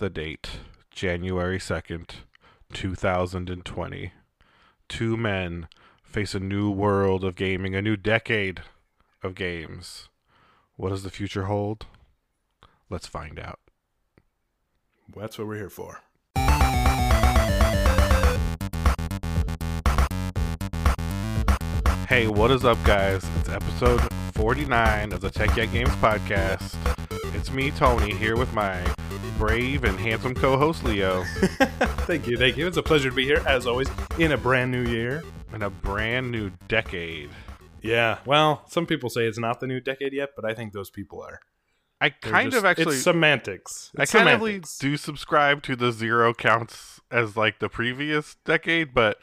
the date January 2nd, 2020. Two men face a new world of gaming, a new decade of games. What does the future hold? Let's find out. That's what we're here for. Hey, what is up, guys? It's episode 49 of the Tech Yet Games podcast. It's me, Tony, here with my brave and handsome co host, Leo, thank you, thank you. It's a pleasure to be here, as always, in a brand new year. in a brand new decade. Yeah, well, some people say it's not the new decade yet, but I think those people are. I kind just- of actually. It's semantics. I It's kind of semantics. do subscribe to the zero counts as like the previous decade, but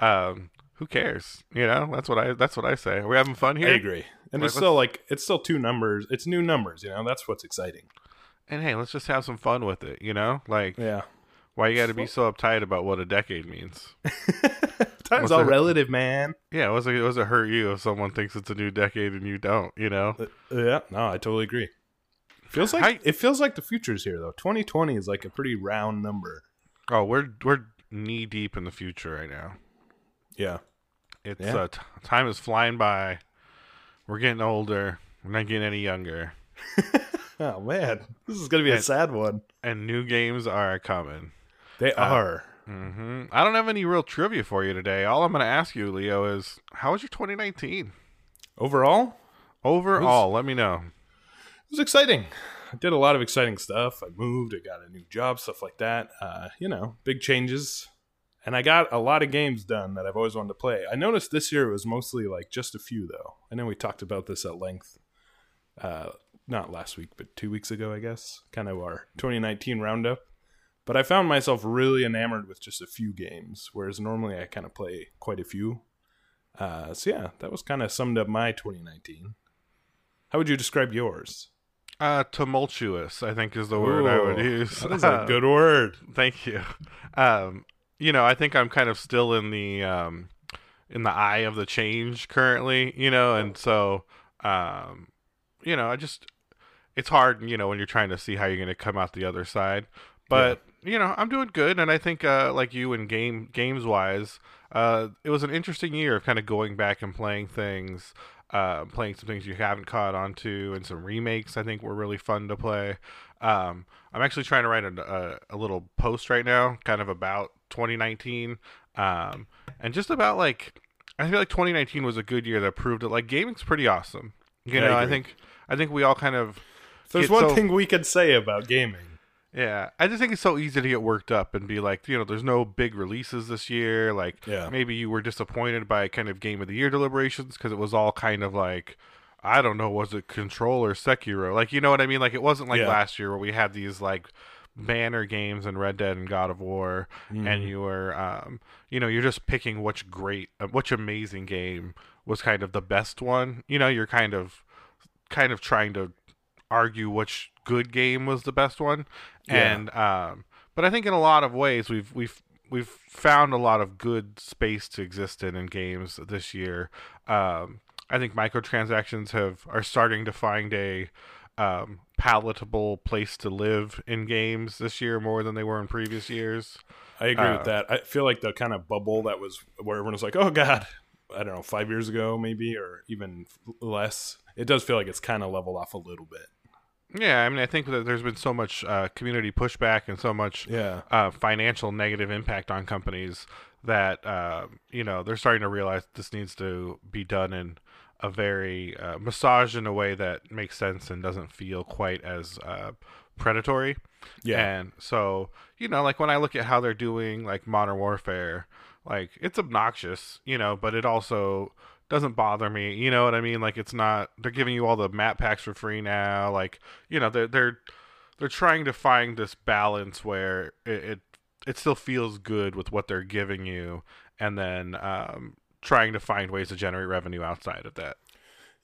um, who cares? You know, that's what I that's what I say. We're having fun here. I agree. And Like, it's still like it's still two numbers. It's new numbers, you know. That's what's exciting. And hey, let's just have some fun with it. You know, like Yeah. why you got to be so uptight about what a decade means? Time's What's all that? relative, man. Yeah, was it was it hurt you if someone thinks it's a new decade and you don't? You know, Uh, yeah, no, I totally agree. Feels like Hi- it feels like the future's here though. 2020 is like a pretty round number. oh, we're we're knee deep in the future right now. Yeah. It's Yeah. uh, t- time is flying by. We're getting older. We're not getting any younger, Oh man, this is gonna be a sad one. and new games are coming. They Uh, are. hmm I don't have any real trivia for you today. All I'm going to ask you, Leo, is how was your 2019 Overall, overall? let me know. it was exciting. I did a lot of exciting stuff. I moved. I got a new job, stuff like that. Uh, you know, big changes. And I got a lot of games done that I've always wanted to play. I noticed this year it was mostly like just a few, though. I know we talked about this at length, uh, not last week, but two weeks ago, I guess. Kind of our 2019 roundup. But I found myself really enamored with just a few games, whereas normally I kind of play quite a few. Uh, so yeah, that was kind of summed up my 2019. How would you describe yours? Uh, tumultuous, I think, is the word I would use. That is a good word. Thank you. Um, you know, I think I'm kind of still in the um, in the eye of the change currently. You know, and so um, you know, I just it's hard. You know, when you're trying to see how you're going to come out the other side. But you know, I'm doing good, and I think uh, like you in game games wise, uh, it was an interesting year of kind of going back and playing things. Uh, playing some things you haven't caught on to, and some remakes I think were really fun to play. Um, I'm actually trying to write a, a, a little post right now, kind of about 2019, um, and just about like I feel like 2019 was a good year that proved that like gaming's pretty awesome. You Yeah, know, I, agree. think I think we all kind of there's one so- thing we could say about gaming. yeah, I just think it's so easy to get worked up and be like, you know, there's no big releases this year. Like, Yeah. maybe you were disappointed by kind of game of the year deliberations because it was all kind of like, I don't know, was it Control or Sekiro? Like, you know what I mean? Like, it wasn't like Yeah. last year where we had these like banner games and Red Dead and God of War, Mm-hmm. and you were, um, you know, you're just picking which great, uh, which amazing game was kind of the best one. You know, you're kind of, kind of trying to argue which good game was the best one Yeah. and um but i think in a lot of ways we've we've we've found a lot of good space to exist in in games this year um i think microtransactions have are starting to find a um palatable place to live in games this year more than they were in previous years I agree Uh, with that. I feel like the kind of bubble that was where everyone was like, "Oh God," I don't know, five years ago maybe, or even less. It does feel like it's kind of leveled off a little bit. yeah i mean i think that there's been so much uh community pushback and so much Yeah, uh, financial negative impact on companies that uh, you know they're starting to realize this needs to be done in a very uh, massaged in a way that makes sense and doesn't feel quite as uh, predatory. yeah, And so, you know, like when I look at how they're doing like Modern Warfare, like it's obnoxious, you know, but it also doesn't bother me. You know what I mean? Like it's not they're giving you all the map packs for free now. Like, you know, they're they're they're trying to find this balance where it it, it still feels good with what they're giving you and then um trying to find ways to generate revenue outside of that.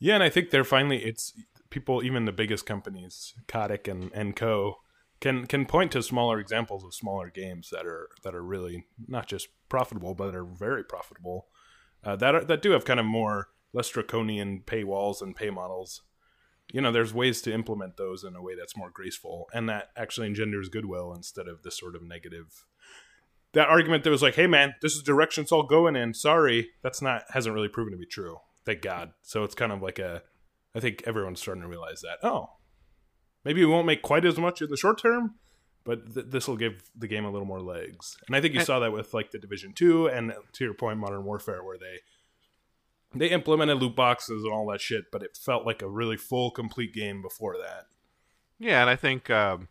yeah. And I think they're finally it's people, even the biggest companies, Kotick and and Co. Can, can point to smaller examples of smaller games that are that are really not just profitable but are very profitable uh, that are, that do have kind of more less draconian paywalls and pay models you know, there's ways to implement those in a way that's more graceful, and that actually engenders goodwill instead of this sort of negative. That argument that was like, "Hey, man, this is direction it's all going in." Sorry, that's not hasn't really proven to be true. Thank God. So it's kind of like a. I think everyone's starting to realize that. Oh, maybe we won't make quite as much in the short term, but th- this will give the game a little more legs. And I think you saw that with like the Division Two and to your point, Modern Warfare, where they they implemented loot boxes and all that shit, but it felt like a really full, complete game before that. Yeah, and I think um,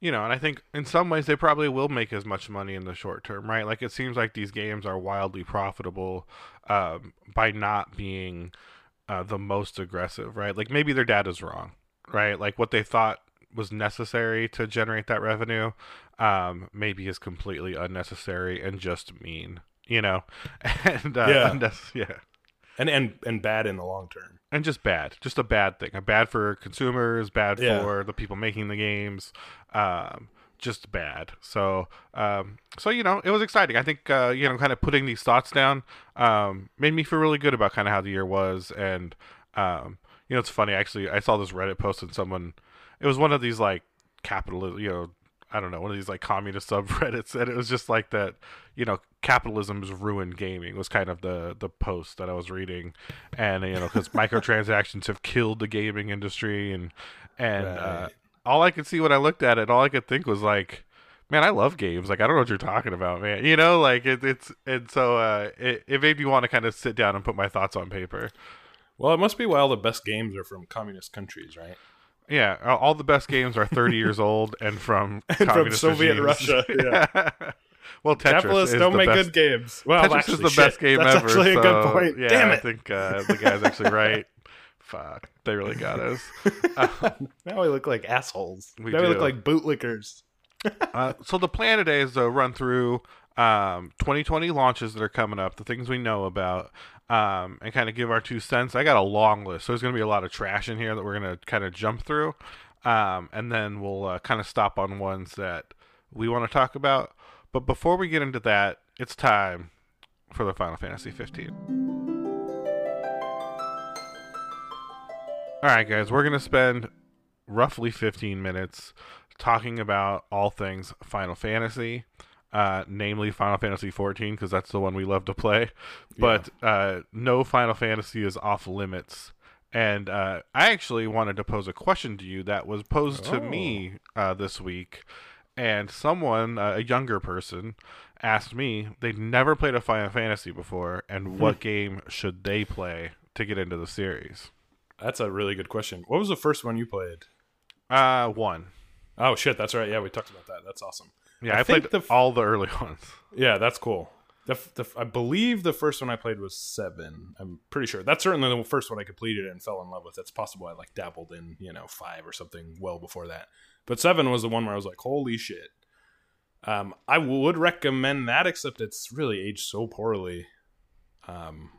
you know, and I think in some ways they probably will make as much money in the short term, right? Like it seems like these games are wildly profitable um, by not being uh, the most aggressive, right? Like maybe their data's wrong, right? Like what they thought was necessary to generate that revenue, um, maybe is completely unnecessary and just mean, you know, and uh, Yeah. yeah And and and bad in the long term. and just bad just a bad thing a bad for consumers bad Yeah. for the people making the games um just bad so um so you know it was exciting i think uh you know kind of putting these thoughts down um made me feel really good about kind of how the year was and um you know it's funny actually i saw this reddit post and someone it was one of these like capitalist, you know I don't know, one of these like communist subreddits, and it was just like that, you know, capitalism's ruined gaming was kind of the the post that I was reading, and you know, because microtransactions have killed the gaming industry, and and uh, all I could see when I looked at it, all I could think was like, man, I love games. Like I don't know what you're talking about, man. You know, like it, it's and so uh, it it made me want to kind of sit down and put my thoughts on paper. Well, it must be why all the best games are from communist countries, right? Yeah, all- all the best games are 30 years old and from from communist Soviet regimes. Russia, yeah. well, Tetris Capitalists is don't the make best. good games. Well, Tetris actually, is the shit, best game that's ever. actually a good point. Yeah, Damn I think uh, the guy's actually right. Fuck, they really got us. Uh, now we look like assholes. We now we look like bootlickers. uh, so the plan today is to run through um, 2020 launches that are coming up, the things we know about, um, and kind of give our two cents. I got a long list, so there's going to be a lot of trash in here that we're going to kind of jump through, um, and then we'll uh, kind of stop on ones that we want to talk about. But before we get into that, it's time for the Final Fantasy 15. All right, guys, we're going to spend roughly 15 minutes talking about all things Final Fantasy, uh, namely Final Fantasy 14, because that's the one we love to play. But uh, no Final Fantasy is off limits. And uh, I actually wanted to pose a question to you that was posed to me uh, this week. And someone, uh, a younger person, asked me they'd never played a Final Fantasy before, and what game should they play to get into the series? That's a really good question. What was the first one you played? Uh, one. Oh shit, that's right. Yeah, we talked about that. That's awesome. Yeah, I I, played the f- all the early ones. Yeah, that's cool. The, f- the, f- I believe the first one I played was seven. I'm pretty sure. That's certainly the first one I completed and fell in love with. It's possible I like dabbled in, you know, five or something well before that. But seven was the one where I was like, holy shit. Um, I would recommend that, except it's really aged so poorly. Um,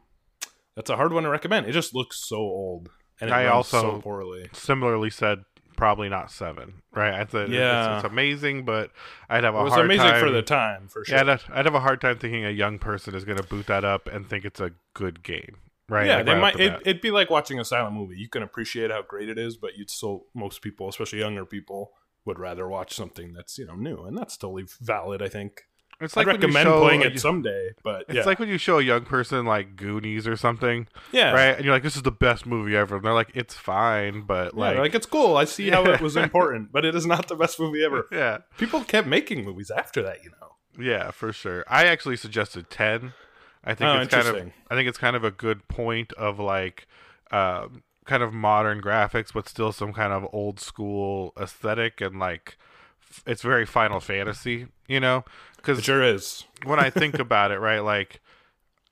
that's a hard one to recommend. It just looks so old, and it I also- so poorly. Similarly said, probably not seven. Right? I said Yeah. it's, it's amazing, but I'd have a It was hard amazing time. for the time, for sure. yeah, I'd, I'd have a hard time thinking a young person is going to boot that up and think it's a good game. Right? Yeah, Like, they right might. it, it'd be like watching a silent movie. You can appreciate how great it is, but you'd still most people, especially younger people, would rather watch something that's you know new, and that's totally valid. I think. It's I'd like when you recommend show playing it someday, but It's yeah, like when you show a young person like Goonies or something, yeah, right? And you're like, "This is the best movie ever." And they're like, "It's fine," but Yeah, like, like, it's cool. I see how it was important, but it is not the best movie ever. yeah, People kept making movies after that, you know. Yeah, for sure. I actually suggested ten. I think Oh, it's kind of. I think it's kind of a good point of like um, kind of modern graphics, but still some kind of old school aesthetic and like it's very Final Fantasy, you know? It Because sure is. when I think about it, right, like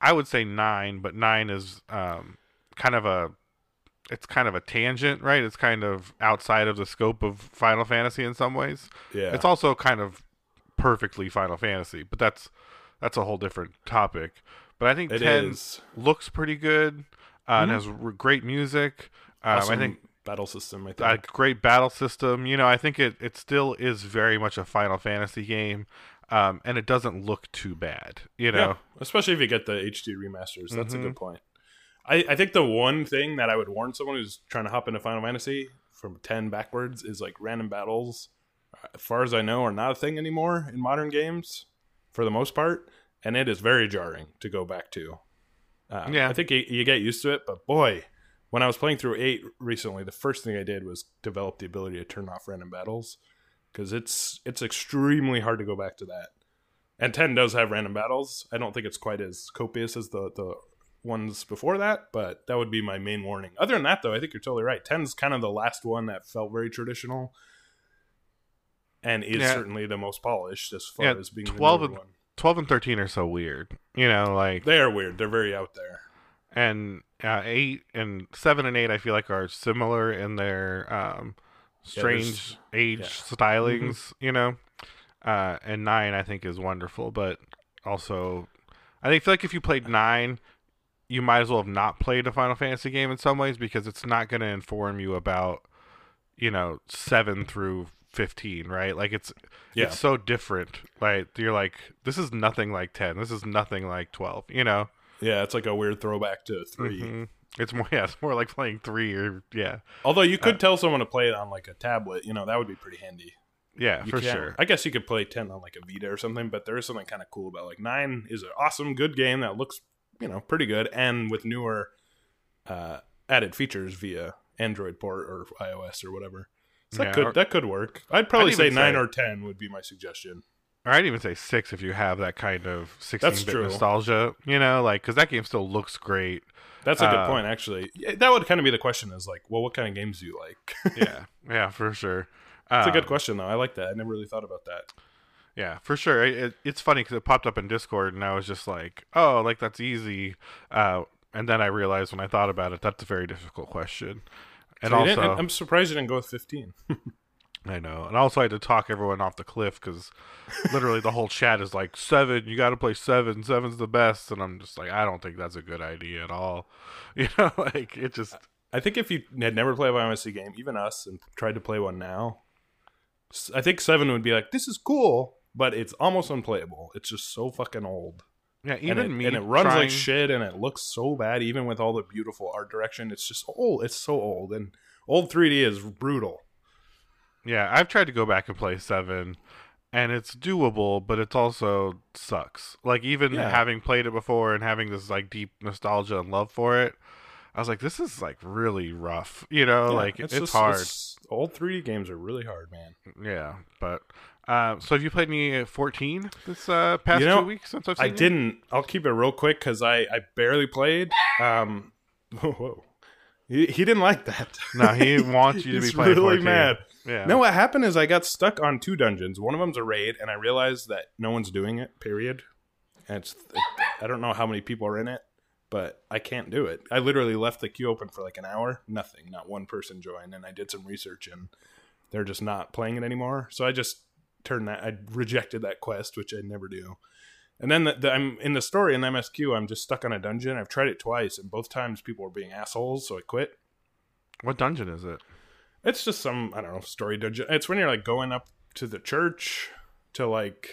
I would say nine, but nine is um, kind of a it's kind of a tangent, right? It's kind of outside of the scope of Final Fantasy in some ways. Yeah, It's also kind of perfectly Final Fantasy, but that's that's a whole different topic. But I think it ten is. looks pretty good uh, and Mhm. has r- great music. Um, Awesome I think battle system. I think. A great battle system. You know, I think it it still is very much a Final Fantasy game, um, and it doesn't look too bad. You know, Yeah, especially if you get the HD remasters. That's Mhm. a good point. I, I think the one thing that I would warn someone who's trying to hop into Final Fantasy from 10 backwards is like random battles, as far as I know, are not a thing anymore in modern games for the most part. And it is very jarring to go back to. Uh, Yeah. I think you, you get used to it, but boy, when I was playing through 8 recently, the first thing I did was develop the ability to turn off random battles because it's it's extremely hard to go back to that. And 10 does have random battles. I don't think it's quite as copious as the, the ones before that, but that would be my main warning. Other than that, though, I think you're totally right. 10's kind of the last one that felt very traditional and is Yeah. certainly the most polished as far Yeah, as being 12 the and- one. 12 and 13 are so weird. You know, like They are weird. They're very out there. and uh, 8 and 7 and 8 I feel like are similar in their um Yeah, strange age yeah. stylings, you know. Uh and 9 I think is wonderful, but also I think feel like if you played 9 you might as well have not played a Final Fantasy game in some ways because it's not going to inform you about you know 7 through 15, right? Like it's Yeah. it's so different. Like you're like this is nothing like 10. This is nothing like 12, you know. Yeah, it's like a weird throwback to 3. Mhm. It's more yeah, it's more like playing 3 or yeah. Although you could Uh, tell someone to play it on like a tablet, you know, that would be pretty handy. Yeah, You for can't- sure. I guess you could play 10 on like a Vita or something, but there is something kind of cool about like 9 is an awesome, good game that looks, you know, pretty good and with newer uh, added features via Android port or iOS or whatever. So that could or- that could work. I'd probably I'd say 9 say- or 10 would be my suggestion. Or I'd even say 6 if you have that kind of 16-bit true. nostalgia, you know, like cuz that game still looks great. That's a good Uh, point actually. That would kind of be the question is like, well, what kind of games do you like? Yeah. yeah, for sure. That's a Um, good question though. I like that. I never really thought about that. Yeah, for sure. It, it, it's funny because it popped up in Discord, and I was just like, "Oh, like that's easy." Uh, and then I realized when I thought about it, that's a very difficult question. And So also, I'm surprised you didn't go with 15. I know, and also I had to talk everyone off the cliff because literally the whole chat is like, seven, you got to play seven. Seven's the best." And I'm just like, I don't think that's a good idea at all. You know, like it just I think if you had never played a Final game, even us, and tried to play one now, I think seven would be like, "This is cool," but it's almost unplayable. It's just so fucking old, yeah. Even and it, me and it runs trying, like shit, and it looks so bad, even with all the beautiful art direction. It's just old. It's so old, and old 3D is brutal. Yeah, I've tried to go back and play seven, and it's doable, but it's also sucks. Like even Yeah. having played it before and having this like deep nostalgia and love for it, I was like, this is like really rough. You know, Yeah, like it's, just- hard. it's- old 3D games are really hard, man. Yeah, but uh, so have you played any fourteen this uh, past You know, two weeks since I've seen I you? didn't. I'll keep it real quick because I I barely played. Um, whoa, he, he didn't like that. No, he wants you to be playing really 14. mad. Yeah. No, what happened is I got stuck on two dungeons. One of them's a raid, and I realized that no one's doing it. Period. And it's I don't know how many people are in it, but I can't do it. I literally left the queue open for like an hour. Nothing. Not one person joined, and I did some research, and they're just not playing it anymore. So I just turned that. I rejected that quest, which I never do. And then the, the, I'm in the story in MSQ. I'm just stuck on a dungeon. I've tried it twice, and both times people were being assholes, so I quit. What dungeon is it? It's just some I don't know story dungeon. It's when you're like going up to the church to like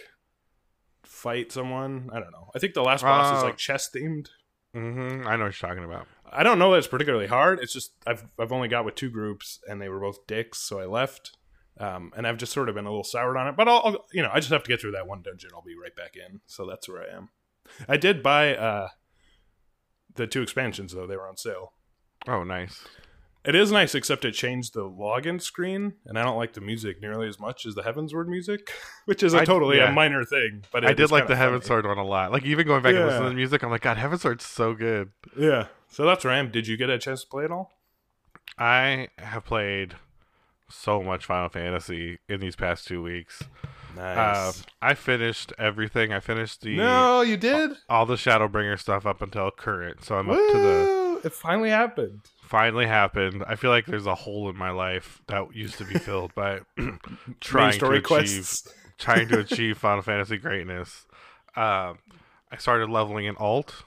fight someone. I don't know. I think the last boss is Oh. like chess themed. Mm-hmm. I know what you're talking about. I don't know that it's particularly hard. It's just I've I've only got with two groups and they were both dicks, so I left. Um, and I've just sort of been a little soured on it, but I'll, I'll you know I just have to get through that one dungeon. I'll be right back in. So that's where I am. I did buy uh, the two expansions though; they were on sale. Oh, nice. It is nice, except it changed the login screen, and I don't like the music nearly as much as the Heavensward music, which is a I- totally yeah. a minor thing. But I did like the Heaven funny. Sword one a lot. Like even going back and listening to the music, I'm like, God, Heavensward's so good. Yeah, so that's where I am. Did you get a chance to play it all? I have played so much Final Fantasy in these past two weeks. Uh, I finished everything. I finished the no, you did. all the Shadowbringer stuff up until current. So I'm up to the Woo! It finally happened. Finally happened. I feel like there's a hole in my life that used to be filled by trying story to achieve quests. trying to achieve Final Fantasy greatness. Um, I started leveling an alt.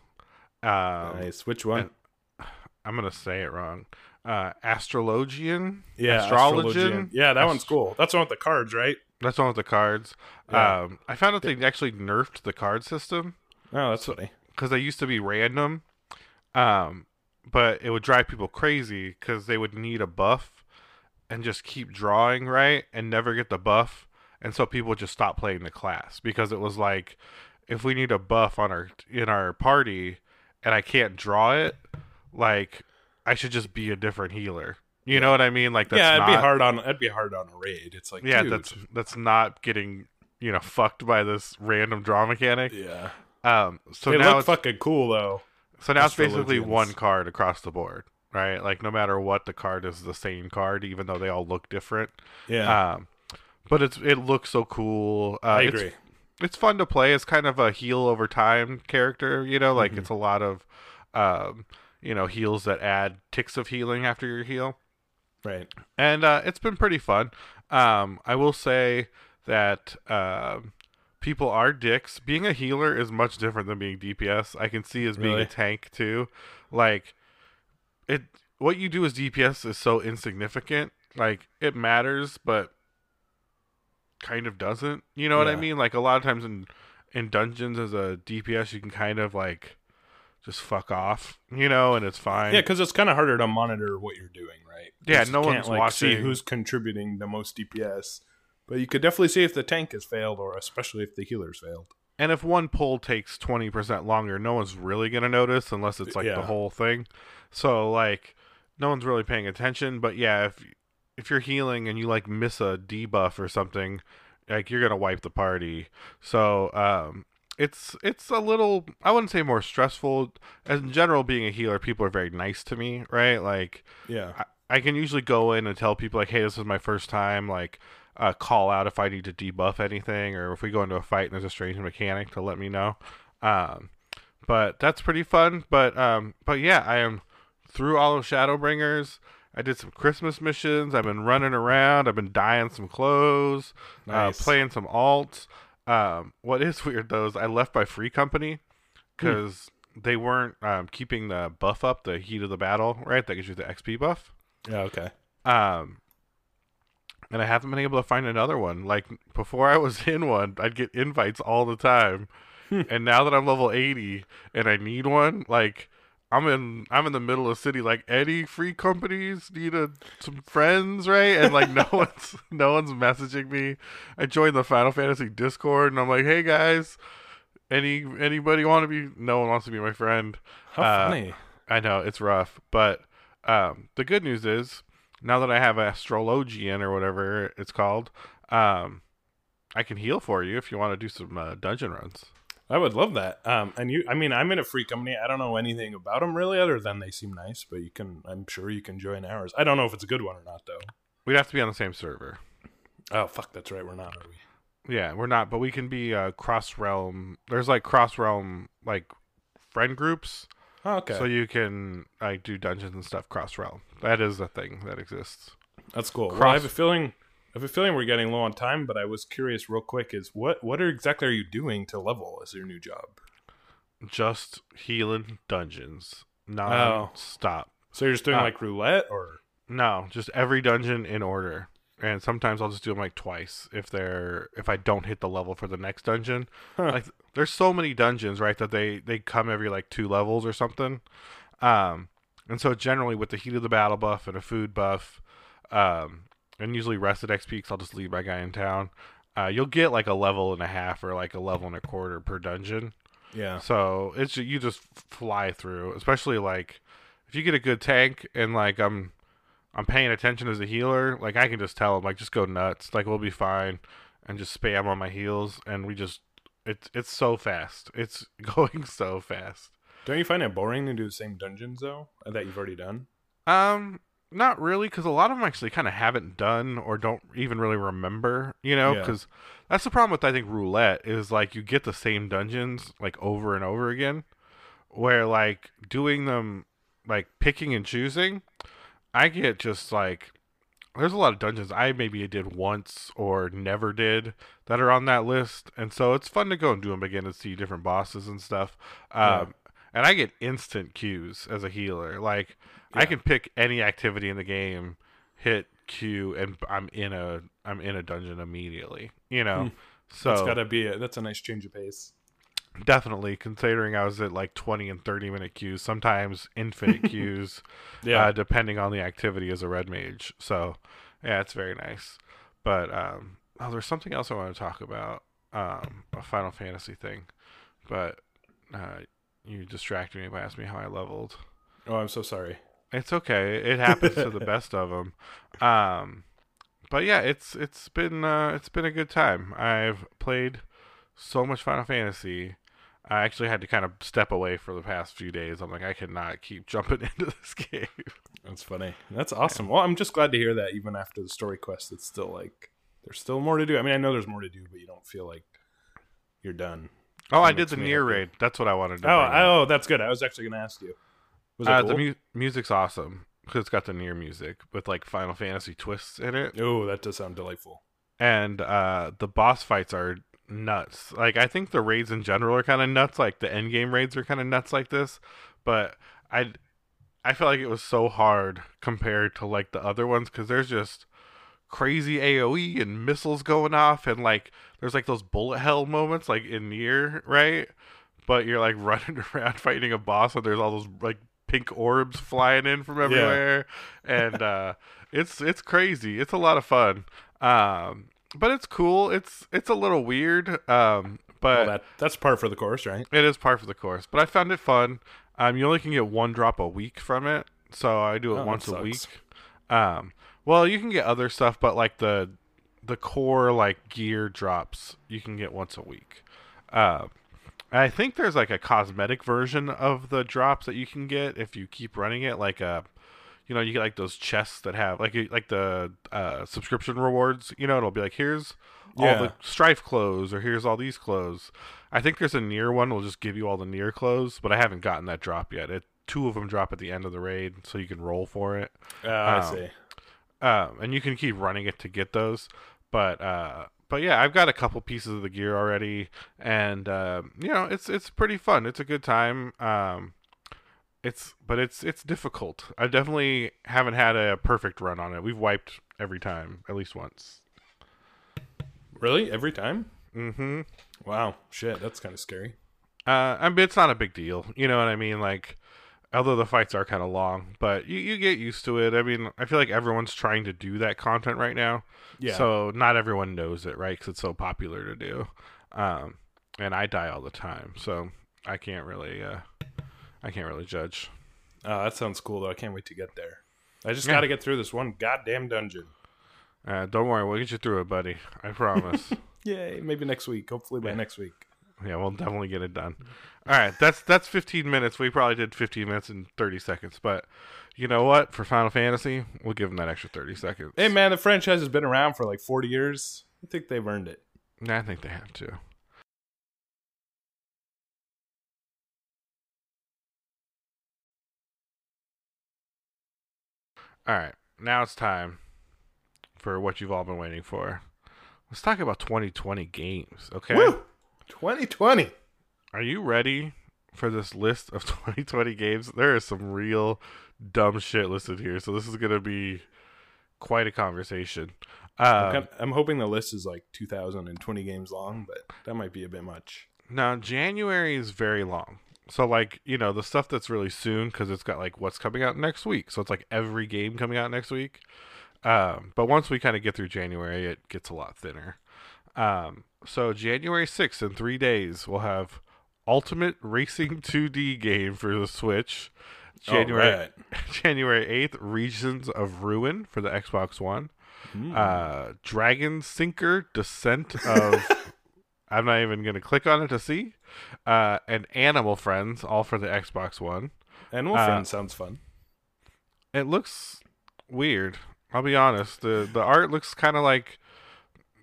Um, nice. Which one? I'm gonna say it wrong. Uh, Astrologian. yeah, Astrologian? Astrologian. Yeah, that Ast- one's cool. That's one with the cards, right? That's one with the cards. Yeah. Um, I found out they actually nerfed the card system Oh, that's funny. because they used to be random. Um, but it would drive people crazy because they would need a buff and just keep drawing right and never get the buff, and so people just stop playing the class because it was like, if we need a buff on our in our party and I can't draw it, like I should just be a different healer. You know what I mean? Like that's yeah, it'd not, be hard on it'd be hard on a raid. It's like Yeah, dude, that's that's not getting you know fucked by this random draw mechanic. yeah. Um, so they now it's fucking cool though. So now it's basically one card across the board, right? Like no matter what, the card is the same card, even though they all look different. Yeah, Um, but it's it looks so cool. Uh, I it's- agree. it's fun to play. It's kind of a heal over time character, you know, like Mhm. it's a lot of, um, you know, heals that add ticks of healing after your heal, Right. and uh, it's been pretty fun. Um, I will say that um, people are dicks. Being a healer is much different than being DPS. I can see as being Really? a tank too. Like it, what you do as DPS is so insignificant. Like it matters, but kind of doesn't. You know what I mean? Like a lot of times in in dungeons as a DPS, you can kind of like just fuck off, you know, and it's fine. Yeah, because it's kind of harder to monitor what you're doing, right? Yeah, no one's can't, like, See watching. who's contributing the most DPS, but you could definitely see if the tank has failed, or especially if the healer's failed. And if one pull takes 20% longer, no one's really going to notice unless it's like Yeah. the whole thing. So like no one's really paying attention, but yeah, if if you're healing and you like miss a debuff or something, like you're going to wipe the party. So um it's it's a little I wouldn't say more stressful. As in general being a healer, people are very nice to me, right? Like Yeah, I, I can usually go in and tell people like, "Hey, this is my first time." Like, uh, call out if I need to debuff anything, or if we go into a fight and there's a strange mechanic to let me know. Um, but that's pretty fun. But um, but yeah, I am through all of Shadowbringers. I did some Christmas missions. I've been running around. I've been dyeing some clothes, Nice. uh, playing some alts. Um, what is weird though is I left my free company because they weren't um, keeping the buff up, the heat of the battle, right? That gives you the XP buff. yeah, okay. Um, and I haven't been able to find another one. Like before, I was in one, I'd get invites all the time, and now that I'm level eighty and I need one, like I'm in I'm in the middle of the city. Like any free companies need a, some friends, right? And like no one's no one's messaging me. I joined the Final Fantasy Discord, and I'm like, hey guys. Any anybody want to be? No one wants to be my friend. How Uh, funny. I know it's rough, but um, the good news is now that I have Astrologian or whatever it's called, um, I can heal for you if you want to do some uh, dungeon runs. I would love that. Um, and you, I mean, I'm in a free company. I don't know anything about them really, other than they seem nice. But you can, I'm sure you can join ours. I don't know if it's a good one or not, though. We'd have to be on the same server. Oh fuck, that's right. We're not, are we? Yeah, we're not, but we can be uh, cross realm. There's like cross realm like friend groups, Oh, okay, so you can like do dungeons and stuff cross realm. That is a thing that exists. that's cool. Well, I have a feeling, I have a feeling we're getting low on time. But I was curious, real quick, is what what are, exactly are you doing to level as your new job? Just healing dungeons, non Oh. stop. So you're just doing Uh, like roulette, or No, just every dungeon in order. And sometimes I'll just do them like twice if they're if I don't hit the level for the next dungeon. Huh. Like there's so many dungeons, right, that they they come every like two levels or something. Um and so generally with the heat of the battle buff and a food buff, um and usually rested XP cuz I'll just leave my guy in town. Uh, you'll get like a level and a half or like a level and a quarter per dungeon. yeah, So it's you just fly through, especially like if you get a good tank and like I'm I'm paying attention as a healer, like I can just tell them like just go nuts, like we'll be fine, and just spam on my heals, and we just it's it's so fast, it's going so fast. Don't you find it boring to do the same dungeons though that you've already done? Um, not really, because a lot of them actually kind of haven't done or don't even really remember, you know, Yeah. because that's the problem with I think roulette is like you get the same dungeons like over and over again, where like doing them like picking and choosing, I get just like there's a lot of dungeons I maybe did once or never did that are on that list, and so it's fun to go and do them again and see different bosses and stuff. Um, Yeah. And I get instant queues as a healer, like. I can pick any activity in the game, hit Q, and I'm in a I'm in a dungeon immediately. You know, Hmm. so That's gotta be a, that's a nice change of pace. definitely considering I was at like 20 and 30 minute queues, sometimes infinite queues, Yeah. uh, depending on the activity as a red mage. So, yeah, it's very nice. But um, oh, there's something else I want to talk about, um, a Final Fantasy thing, but uh, you distracted me by asking me how I leveled. oh, I'm so sorry. It's okay. It happens to the best of them. Um, but yeah, it's it's been uh, it's been a good time. I've played so much Final Fantasy. I actually had to kind of step away for the past few days. I'm like, I cannot keep jumping into this game. That's funny. That's awesome. Well, I'm just glad to hear that even after the story quest, it's still like there's still more to do. I mean, I know there's more to do, but you don't feel like you're done. Oh, I did the NieR raid. That's what I wanted to. Oh, oh, that's good. I was actually going to ask you. Was uh, cool? the mu- music's awesome because it's got the NieR music with like Final Fantasy twists in it. oh, that does sound delightful. and uh the boss fights are nuts like i think the raids in general are kind of nuts like the end game raids are kind of nuts like this but i i feel like it was so hard compared to like the other ones because there's just crazy aoe and missiles going off and like there's like those bullet hell moments like in NieR right? But you're like running around fighting a boss and there's all those like pink orbs flying in from everywhere. And uh it's it's crazy. It's a lot of fun. Um but it's cool. It's it's a little weird um but Well, that that's part for the course, right? it is part for the course but i found it fun. Um you only can get one drop a week from it so i do it Oh, once a week. Um well you can get other stuff but like the the core like gear drops you can get once a week um I think there's like a cosmetic version of the drops that you can get if you keep running it, like a, you know, you get like those chests that have like like the uh, subscription rewards. You know, it'll be like here's all Yeah. the strife clothes or here's all these clothes. I think there's a NieR one will just give you all the NieR clothes, but I haven't gotten that drop yet. It two of them drop at the end of the raid, so you can roll for it Uh, I Oh. see. Um, and you can keep running it to get those. But uh, but yeah, I've got a couple pieces of the gear already, and uh, you know it's it's pretty fun. It's a good time. Um, it's but it's it's difficult. I definitely haven't had a perfect run on it. We've wiped every time at least once. Really? Every time? Mm-hmm. Wow. Shit, that's kind of scary. Uh, I mean, it's not a big deal. You know what I mean? Like, although the fights are kind of long, but you, you get used to it. I mean, I feel like everyone's trying to do that content right now. Yeah. So not everyone knows it, right? Because it's so popular to do. Um, and I die all the time, so I can't really, uh, I can't really judge. Oh, that sounds cool though. I can't wait to get there. I just Yeah. got to get through this one goddamn dungeon. Uh, don't worry, we'll get you through it, buddy. I promise. Yay! Maybe next week. Hopefully by Yeah. next week. yeah, we'll definitely get it done. All right, that's that's 15 minutes. We probably did 15 minutes and 30 seconds, but you know what? For Final Fantasy, we'll give them that extra 30 seconds. Hey man, the franchise has been around for like 40 years. I think they've earned it. I think they have to. All right, now it's time for what you've all been waiting for. Let's talk about 2020 games, okay? Woo! 2020. Are you ready for this list of 2020 games? There is some real dumb shit listed here, so this is going to be quite a conversation. I'm, Um, I'm hoping the list is like 2,020 games long, but that might be a bit much. Now, January is very long. So, like, you know, the stuff that's really soon because it's got like what's coming out next week. So, it's like every game coming out next week. Um, but once we kind of get through January, it gets a lot thinner. Um, so, January 6th, in three days, we'll have Ultimate Racing 2D game for the Switch. January, Alright. January 8th, Regions of Ruin for the Xbox One. Mm. Uh, Dragon Sinker Descent of. I'm not even going to click on it to see. Uh, and Animal Friends, all for the Xbox One. Animal uh, Friends sounds fun. It looks weird. I'll be honest. The the art looks kind of like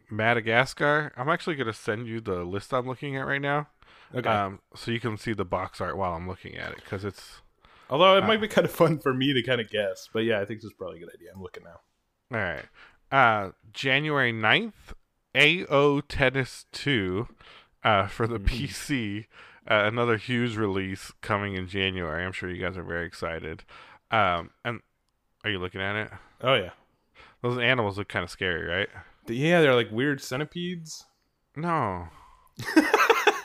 Madagascar. I'm actually going to send you the list I'm looking at right now. Okay. Um, so you can see the box art while I'm looking at it because it's Although it uh, might be kind of fun for me to kind of guess. But yeah, I think this is probably a good idea. I'm looking now. all right. Uh, January 9th, AO Tennis 2 uh, for the Mhm. PC. Uh, another huge release coming in January. I'm sure you guys are very excited. Um, and are you looking at it? Oh, yeah. Those animals look kind of scary, right? Yeah, they're like weird centipedes. No.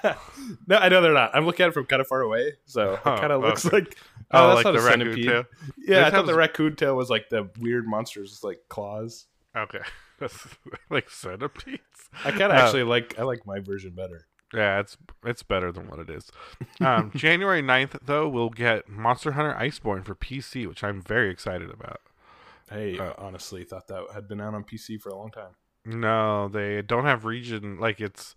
no, I know they're not. I'm looking at it from kind of far away, so it Oh, kind of looks okay. like. Oh, Oh, that's like not the a raccoon centipede. tail? Yeah, I thought the raccoon tail was like the weird monsters, like claws. Okay, like centipedes. I kind of Uh, actually like. I like my version better. Yeah, it's it's better than what it is. Um, January 9th, though, we'll get Monster Hunter Iceborne for PC, which I'm very excited about. Hey, uh, honestly, thought that had been out on PC for a long time. No, they don't have region like it's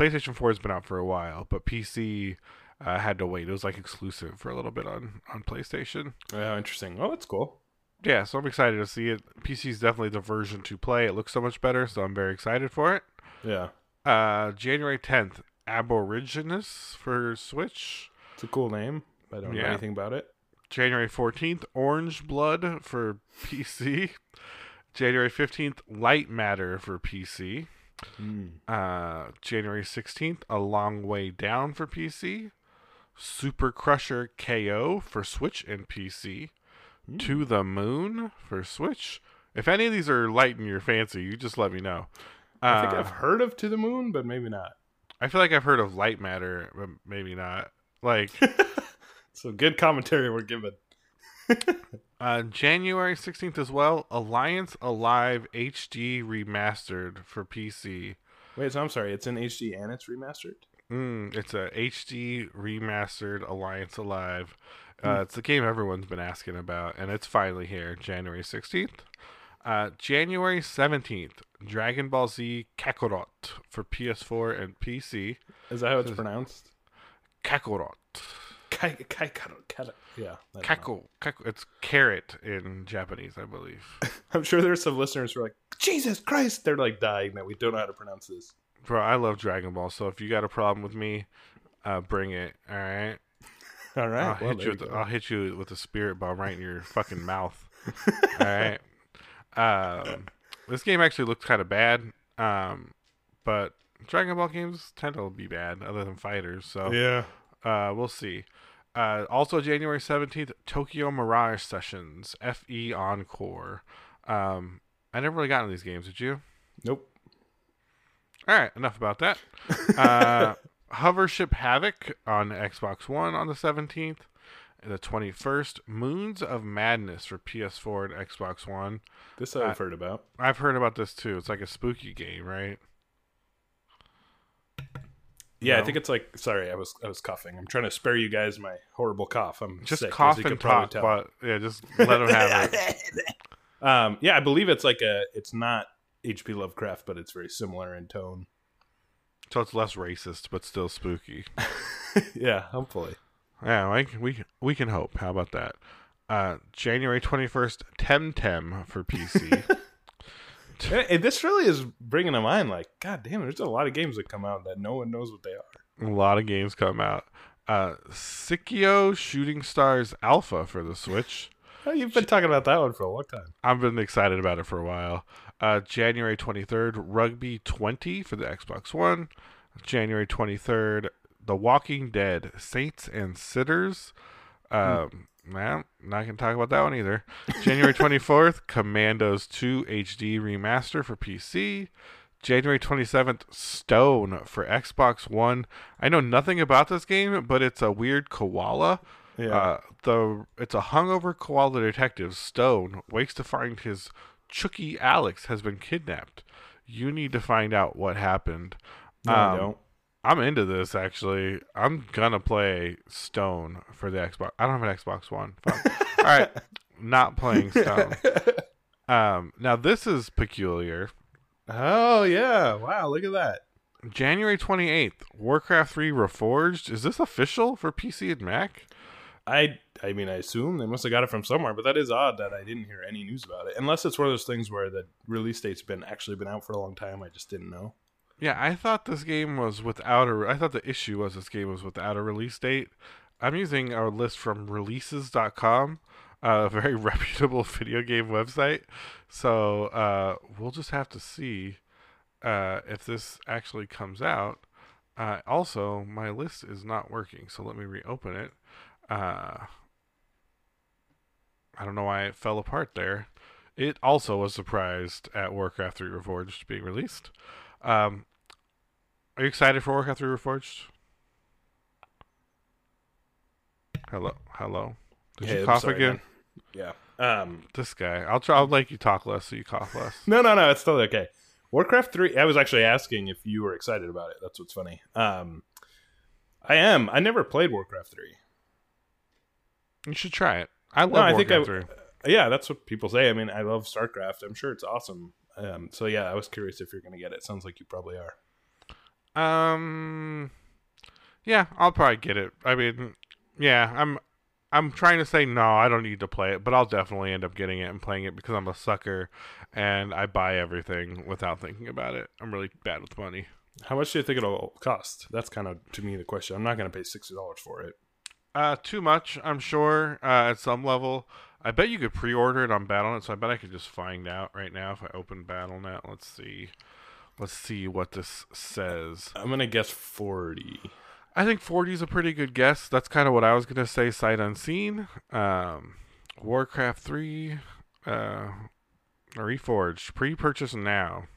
PlayStation 4 has been out for a while, but PC uh, had to wait. It was like exclusive for a little bit on on PlayStation. Oh, interesting. Oh, that's cool. Yeah, so I'm excited to see it. PC is definitely the version to play. It looks so much better, so I'm very excited for it. Yeah, Uh, January 10th, Aborigines for Switch. it's a cool name. I don't know anything about it. January 14th, Orange Blood for PC. January 15th, Light Matter for PC. Mm. Uh, January 16th, A Long Way Down for PC. Super Crusher KO for Switch and PC. Hmm. To the Moon for Switch. If any of these are lighting your fancy, you just let me know. I think Uh, I've heard of To the Moon, but maybe not. I feel like I've heard of Light Matter, but maybe not. Like So good commentary we're giving. uh, January 16th as well, Alliance Alive HD Remastered for PC. Wait, so I'm sorry. It's in HD and it's remastered. Mm, it's a HD remastered Alliance Alive. Uh, It's the game everyone's been asking about, and it's finally here, January 16th. Uh, January 17th, Dragon Ball Z Kakarot for PS4 and PC. Is that how it's pronounced? Kakarot. Kai, kai, kai, kai, yeah. I don't know. Kako. Kako. It's carrot in Japanese, I believe. I'm sure there's some listeners who are like, Jesus Christ, they're like dying that we don't know how to pronounce this. Bro, I love Dragon Ball, so if you got a problem with me, uh, bring it. All right. All right, I'll well, hit you. With. I'll hit you with a spirit bomb right in your fucking mouth. All right. Um, this game actually looks kind of bad. Um, but Dragon Ball games tend to be bad, other than fighters. So yeah. uh, we'll see. Uh, also January seventeenth, Tokyo Mirage Sessions FE Encore. Um, I never really got into these games. Did you? Nope. All right, enough about that. Uh, Hovership Havoc on Xbox One on the 17th. The 21st, Moons of Madness for PS4 and Xbox One. This I've Uh, heard about. I've heard about this too. It's like a spooky game, right? Yeah, I think it's like. Sorry, I was I was coughing. I'm trying to spare you guys my horrible cough. I'm Just sick, cough and probably talk, tell. but yeah, just let them have it. Um, yeah, I believe it's like a. It's not H.P. Lovecraft, but it's very similar in tone. So it's less racist, but still spooky. yeah, hopefully. Yeah, like we we can hope. How about that? Uh, January 21st, Temtem for PC. And- this really is bringing to mind, like, God damn, there's a lot of games that come out that no one knows what they are. A lot of games come out. Uh, Psikyo Shooting Stars Alpha for the Switch. Oh, you've been talking about that one for a long time. I've been excited about it for a while. Uh, January 23rd, Rugby 20 for the Xbox One. January 23rd, The Walking Dead Saints and Sinners. Um, well, not to talk about that one either. January 24th, Commandos 2 HD Remaster for PC. January 27th, Stone for Xbox One. I know nothing about this game, but it's a weird koala. Yeah. Uh, the it's a hungover koala detective Stone wakes to find his Chucky Alex has been kidnapped. You need to find out what happened. no, I um, don't. I'm into this actually. I'm gonna play Stone for the Xbox. I don't have an Xbox One. Fuck. All right, not playing Stone. Um, now this is peculiar. oh yeah! Wow, look at that. January 28th, Warcraft 3 Reforged. Is this official for PC and Mac? I I mean, I assume they must have got it from somewhere, but that is odd that I didn't hear any news about it. Unless it's one of those things where the release date's been actually been out for a long time. I just didn't know. Yeah, I thought this game was without a. I thought the issue was this game was without a release date. I'm using our list from releases.com, a very reputable video game website. So uh, we'll just have to see uh, if this actually comes out. Uh, also, my list is not working, so let me reopen it. Uh, I don't know why it fell apart there. It also was surprised at Warcraft 3 Reforged being released. Um, Are you excited for Warcraft 3 Reforged? Hello, hello. Did Hey, you cough sorry, again? man. Yeah. Um. This guy. I'll try. I'll make you talk less so you cough less. No, no, no. It's totally okay. Warcraft three. I was actually asking if you were excited about it. That's what's funny. Um, I am. I never played Warcraft three. You should try it. I love No, I think I- Warcraft 3. Yeah, that's what people say. I mean, I love StarCraft. I'm sure it's awesome. Um, so yeah, I was curious if you're going to get it. Sounds like you probably are. Um, yeah, I'll probably get it. I mean, yeah, I'm. I'm trying to say no, I don't need to play it, but I'll definitely end up getting it and playing it because I'm a sucker and I buy everything without thinking about it. I'm really bad with money. How much do you think it'll cost? That's kind of to me the question. I'm not going to pay sixty dollars for it. Uh, too much, I'm sure. Uh, at some level, I bet you could pre-order it on BattleNet, so I bet I could just find out right now if I open BattleNet. Let's see. Let's see what this says. I'm going to guess forty. I think 40 is a pretty good guess. That's kind of what I was going to say, sight unseen. Um, Warcraft 3, uh, Reforged, pre purchase now.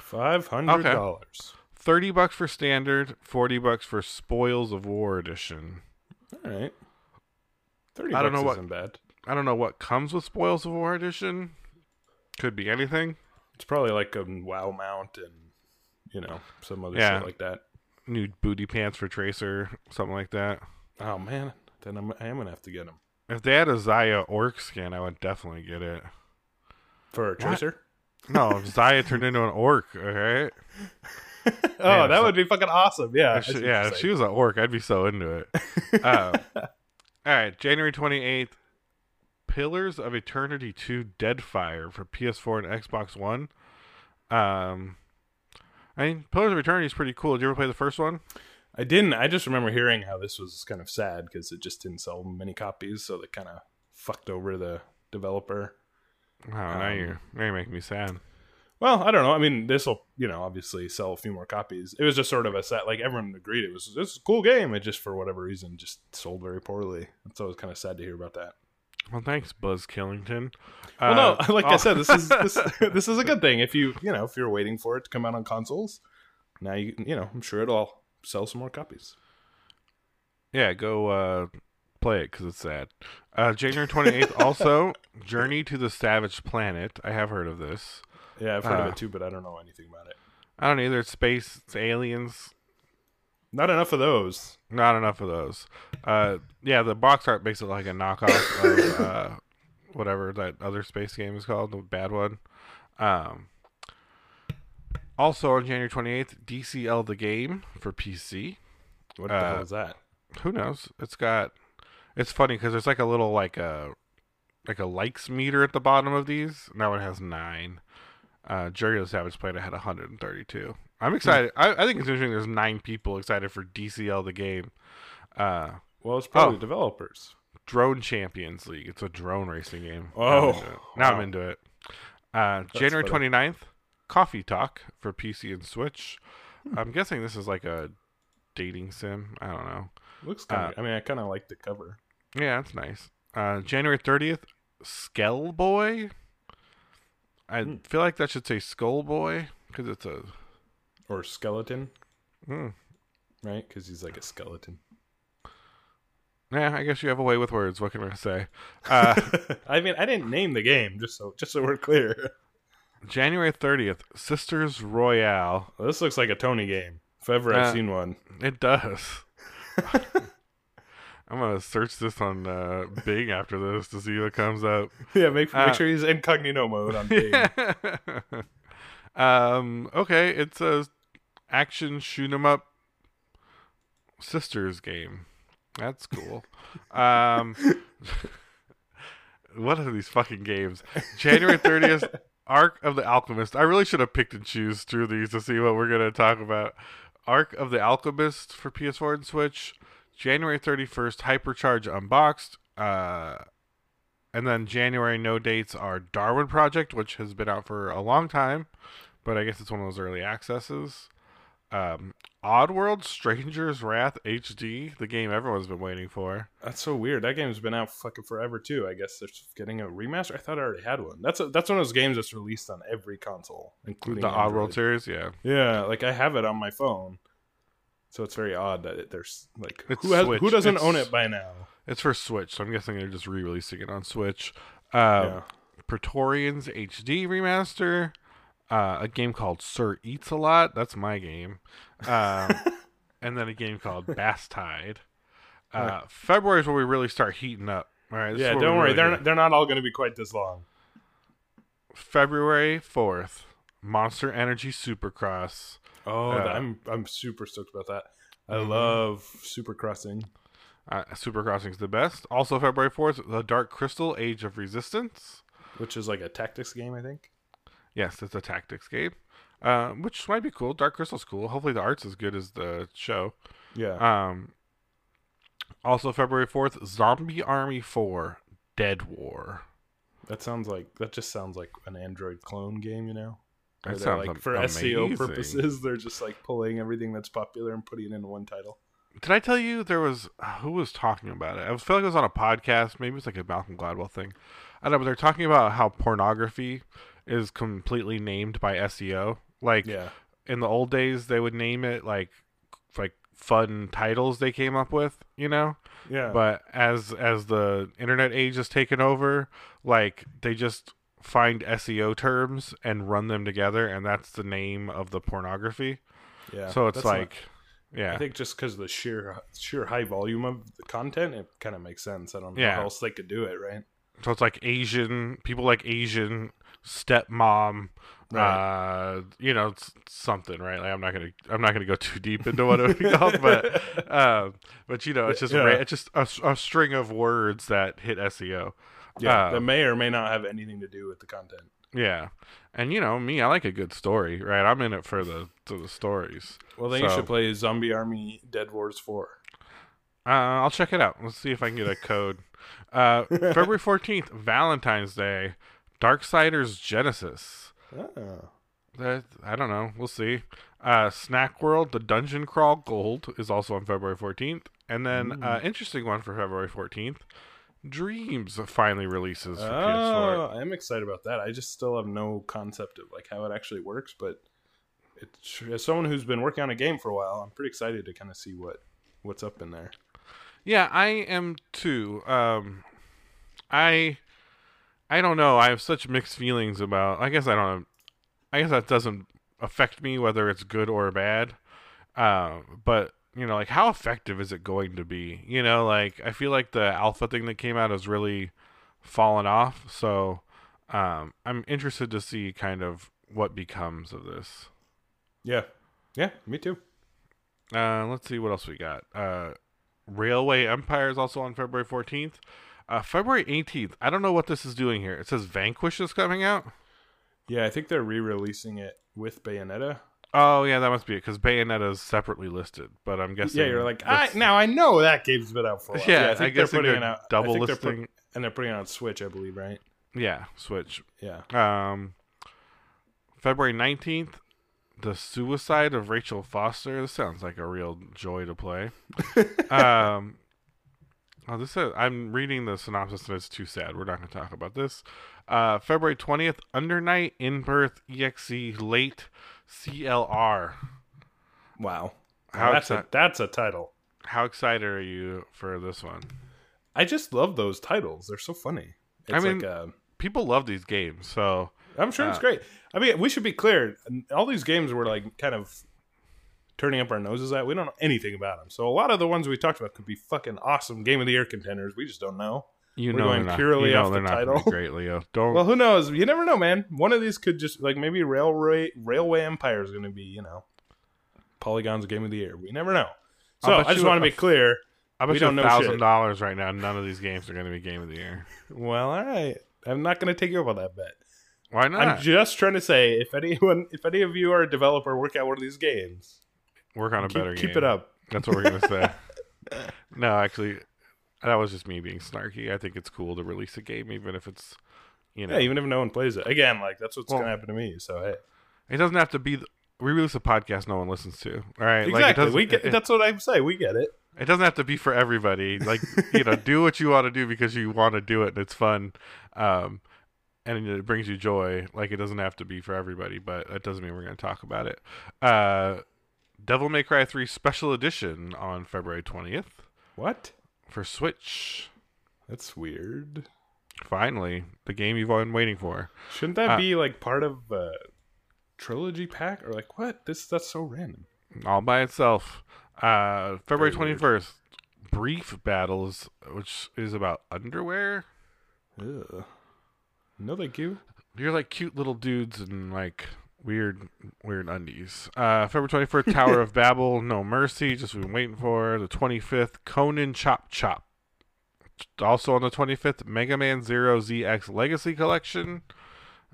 Five hundred dollars. 30 bucks for standard, 40 bucks for Spoils of War edition. All right. Thirty. I don't bucks know what- Isn't bad. I don't know what comes with Spoils of War edition. Could be anything. It's probably like a WoW mount and you know some other Yeah. shit like that. New booty pants for Tracer, something like that. Oh man, then I'm, I am gonna have to get them If they had a Zarya Orc skin, I would definitely get it. for a tracer. No, if Zarya turned into an orc, alright? oh, Man, that would be fucking awesome. Yeah, If she, yeah, if she was an orc, I'd be so into it. Um, all right, January 28th, Pillars of Eternity 2 Deadfire for PS4 and Xbox One. Um, I mean, Pillars of Eternity is pretty cool. Did you ever play the first one? I didn't. I just remember hearing how this was kind of sad because it just didn't sell many copies, so they kind of fucked over the developer. Oh, now Um, you're now you're making me sad. Well, I don't know. I mean, this will, you know, obviously sell a few more copies. It was just sort of a set. Like everyone agreed it was this is a cool game. It just for whatever reason just sold very poorly. So it was kind of sad to hear about that. Well, thanks, Buzz Killington. Well, no, Uh, like I oh. said, this is this, this is a good thing. If you you know if you're waiting for it to come out on consoles, now you you know I'm sure it'll sell some more copies. Yeah, go uh, play it because it's sad. Uh, January 28th, also, Journey to the Savage Planet. I have heard of this. Yeah, I've heard of Uh, it too, but I don't know anything about it. I don't either. It's space, it's aliens. Not enough of those. Not enough of those. Uh, yeah, the box art makes it like a knockoff of uh, whatever that other space game is called, the bad one. Um, also on January 28th, DCL the game for PC. What the Uh, hell is that? Who knows? It's got. It's funny because there's like a little like a like a likes meter at the bottom of these. Now it has nine. Uh, Jerry the Savage played. I had 132. I'm excited. I, I think it's interesting. There's nine people excited for DCL the game. Uh, Well, it's probably oh. developers. Drone Champions League. It's a drone racing game. Now Oh, I'm into it. Now I'm into it. Uh, January funny. 29th, Coffee Talk for PC and Switch. Hmm. I'm guessing this is like a dating sim. I don't know. Looks kind uh, of. I mean, I kind of like the cover. Yeah, that's nice. Uh, January 30th, Skellboy. I Hmm. feel like that should say Skull Boy because it's a. Or skeleton, Hmm. right? Because he's like a skeleton. Yeah, I guess you have a way with words. What can I say? Uh, I mean, I didn't name the game, just so just so we're clear. January 30th, Sisters Royale. Well, this looks like a Tony game. If ever I've Uh, seen one. It does. I'm gonna search this on uh, Bing after this to see what comes up. yeah, make uh, make sure he's incognito mode on Bing. um. Okay, it's a action shoot 'em up sisters game. That's cool. um. what are these fucking games? January 30th, Arc of the Alchemist. I really should have picked and choose through these to see what we're gonna talk about. Arc of the Alchemist for PS4 and Switch. January 31st, Hypercharge Unboxed. Uh, and then January no dates are Darwin Project, which has been out for a long time, but I guess it's one of those early accesses. um, Oddworld Stranger's Wrath HD, the game everyone's been waiting for. That's so weird. That game's been out fucking forever too. I guess they're getting a remaster. I thought I already had one. That's a, that's one of those games that's released on every console, including The Android. Oddworld series, yeah. Yeah, like I have it on my phone, so it's very odd that it, there's like It's who has, who doesn't It's- own it by now? It's for Switch, so I'm guessing they're just re-releasing it on Switch. Um, yeah. Praetorians HD remaster, uh, a game called Sir Eats a Lot. That's my game. Um, and then a game called Bastide. Uh, Right. February is where we really start heating up. All right, yeah, don't worry. really They're not, they're not all going to be quite this long. February fourth. Monster Energy Supercross. Oh, Uh, I'm I'm super stoked about that. I Mhm. love Supercrossing. Uh, Supercrossing's the best. Also, February fourth, The Dark Crystal: Age of Resistance. which is like a tactics game, I think. Yes, it's a tactics game, uh, which might be cool. Dark Crystal's cool. Hopefully, the art's as good as the show. Yeah. Um, also, February 4th, Zombie Army 4 Dead War. that sounds like that just sounds like an Android clone game, you know. That sounds like for SEO purposes, they're just like pulling everything that's popular and putting it in one title. Did I tell you there was who was talking about it? I feel like it was on a podcast. Maybe it's like a Malcolm Gladwell thing. I don't know, but they're talking about how pornography is completely named by SEO. Like Yeah. in the old days, they would name it like like fun titles they came up with, you know. Yeah. but as as the internet age has taken over like they just find seo terms and run them together and that's the name of the pornography yeah. so it's That's not- like yeah I think just because the sheer sheer high volume of the content, it kind of makes sense. I don't know Yeah. how else they could do it, right? so it's like asian people like asian stepmom uh you know it's something right like i'm not gonna i'm not gonna go too deep into what it would be called but um but you know it's just Yeah. it's just a, a string of words that hit seo yeah, Uh, that may or may not have anything to do with the content. Yeah, and you know me, I like a good story, right? I'm in it for the to the stories. Well, then you should play Zombie Army Dead Wars Four. Uh, I'll check it out. Let's see if I can get a code. Uh, February fourteenth, Valentine's Day, Darksiders Genesis. Oh. That I don't know. We'll see. Uh, Snack World, the Dungeon Crawl Gold is also on February fourteenth, and then uh, interesting one for February fourteenth. Dreams finally releases for PS4. Oh, I'm excited about that. I just still have no concept of like how it actually works, but it's, as someone who's been working on a game for a while, I'm pretty excited to kind of see what what's up in there. Yeah, I am too. Um, I, I don't know. I have such mixed feelings about. I guess I don't. I guess that doesn't affect me whether it's good or bad. Uh, but you know, like how effective is it going to be? You know, like I feel like the alpha thing that came out has really fallen off. So, um, I'm interested to see kind of what becomes of this. Yeah, yeah, me too. Uh, let's see what else we got. Uh, Railway Empire is also on February 14th. Uh, February 18th. I don't know what this is doing here. It says Vanquish is coming out. Yeah, I think they're re-releasing it with Bayonetta. Oh yeah, that must be it because Bayonetta is separately listed. But I'm guessing. Yeah, you're like, I, now I know that game's been out for a while. Yeah, I I, think guess they're putting it out. Double think they're put- listing. and they're putting it on Switch, I believe, right? Yeah, Switch. Yeah. Um, February 19th. The Suicide of Rachel Foster. This sounds like a real joy to play. um, oh, this is, I'm reading the synopsis and it's too sad. We're not going to talk about this. Uh, February 20th, Under Night In Birth EXE Late CLR. Wow. How that's a that's a title. How excited are you for this one? I just love those titles. They're so funny. It's I mean- like uh, People love these games, so I'm sure it's uh, great. I mean, we should be clear. All these games we're like kind of turning up our noses at. We don't know anything about them. So a lot of the ones we talked about could be fucking awesome game of the year contenders. We just don't know. You We're know going not, purely you know off they're the not gonna be title. great, Leo. Don't. Well, who knows? You never know, man. One of these could just like maybe Railway Railway Empire is going to be, you know, Polygon's game of the year. We never know. So I just want to be clear. I bet we you don't know thousand dollars right now. None of these games are going to be game of the year. Well, all right. I'm not going to take you up on that bet. Why not? I'm just trying to say if anyone, if any of you are a developer, work out one of these games. Work on a Keep, better keep game. it up. That's what we're gonna say. no, actually, that was just me being snarky. I think it's cool to release a game, even if it's, you know, Yeah, even if no one plays it. Again, like that's what's Well- going to happen to me. So hey, it doesn't have to be. The, we release a podcast no one listens to. All right, exactly. Like we get, it, that's what I'm saying. We get it. it doesn't have to be for everybody. Like you know, do what you want to do because you want to do it and it's fun, um, and it brings you joy. Like it doesn't have to be for everybody, but that doesn't mean we're going to talk about it. Uh, Devil May Cry 3 Special Edition on February 20th What? For Switch. That's weird. Finally, the game you've all been waiting for. Shouldn't that Uh, be like part of a trilogy pack or like what? This that's so random. all by itself. Uh, February twenty first, Brief Battles, which is about underwear. Ugh. No, thank you. You're like cute little dudes and like weird, weird undies. Uh, February 24th, Tower of Babel, No Mercy, just been waiting for the twenty fifth, Conan Chop Chop. Also on the twenty fifth, Mega Man Zero ZX Legacy Collection.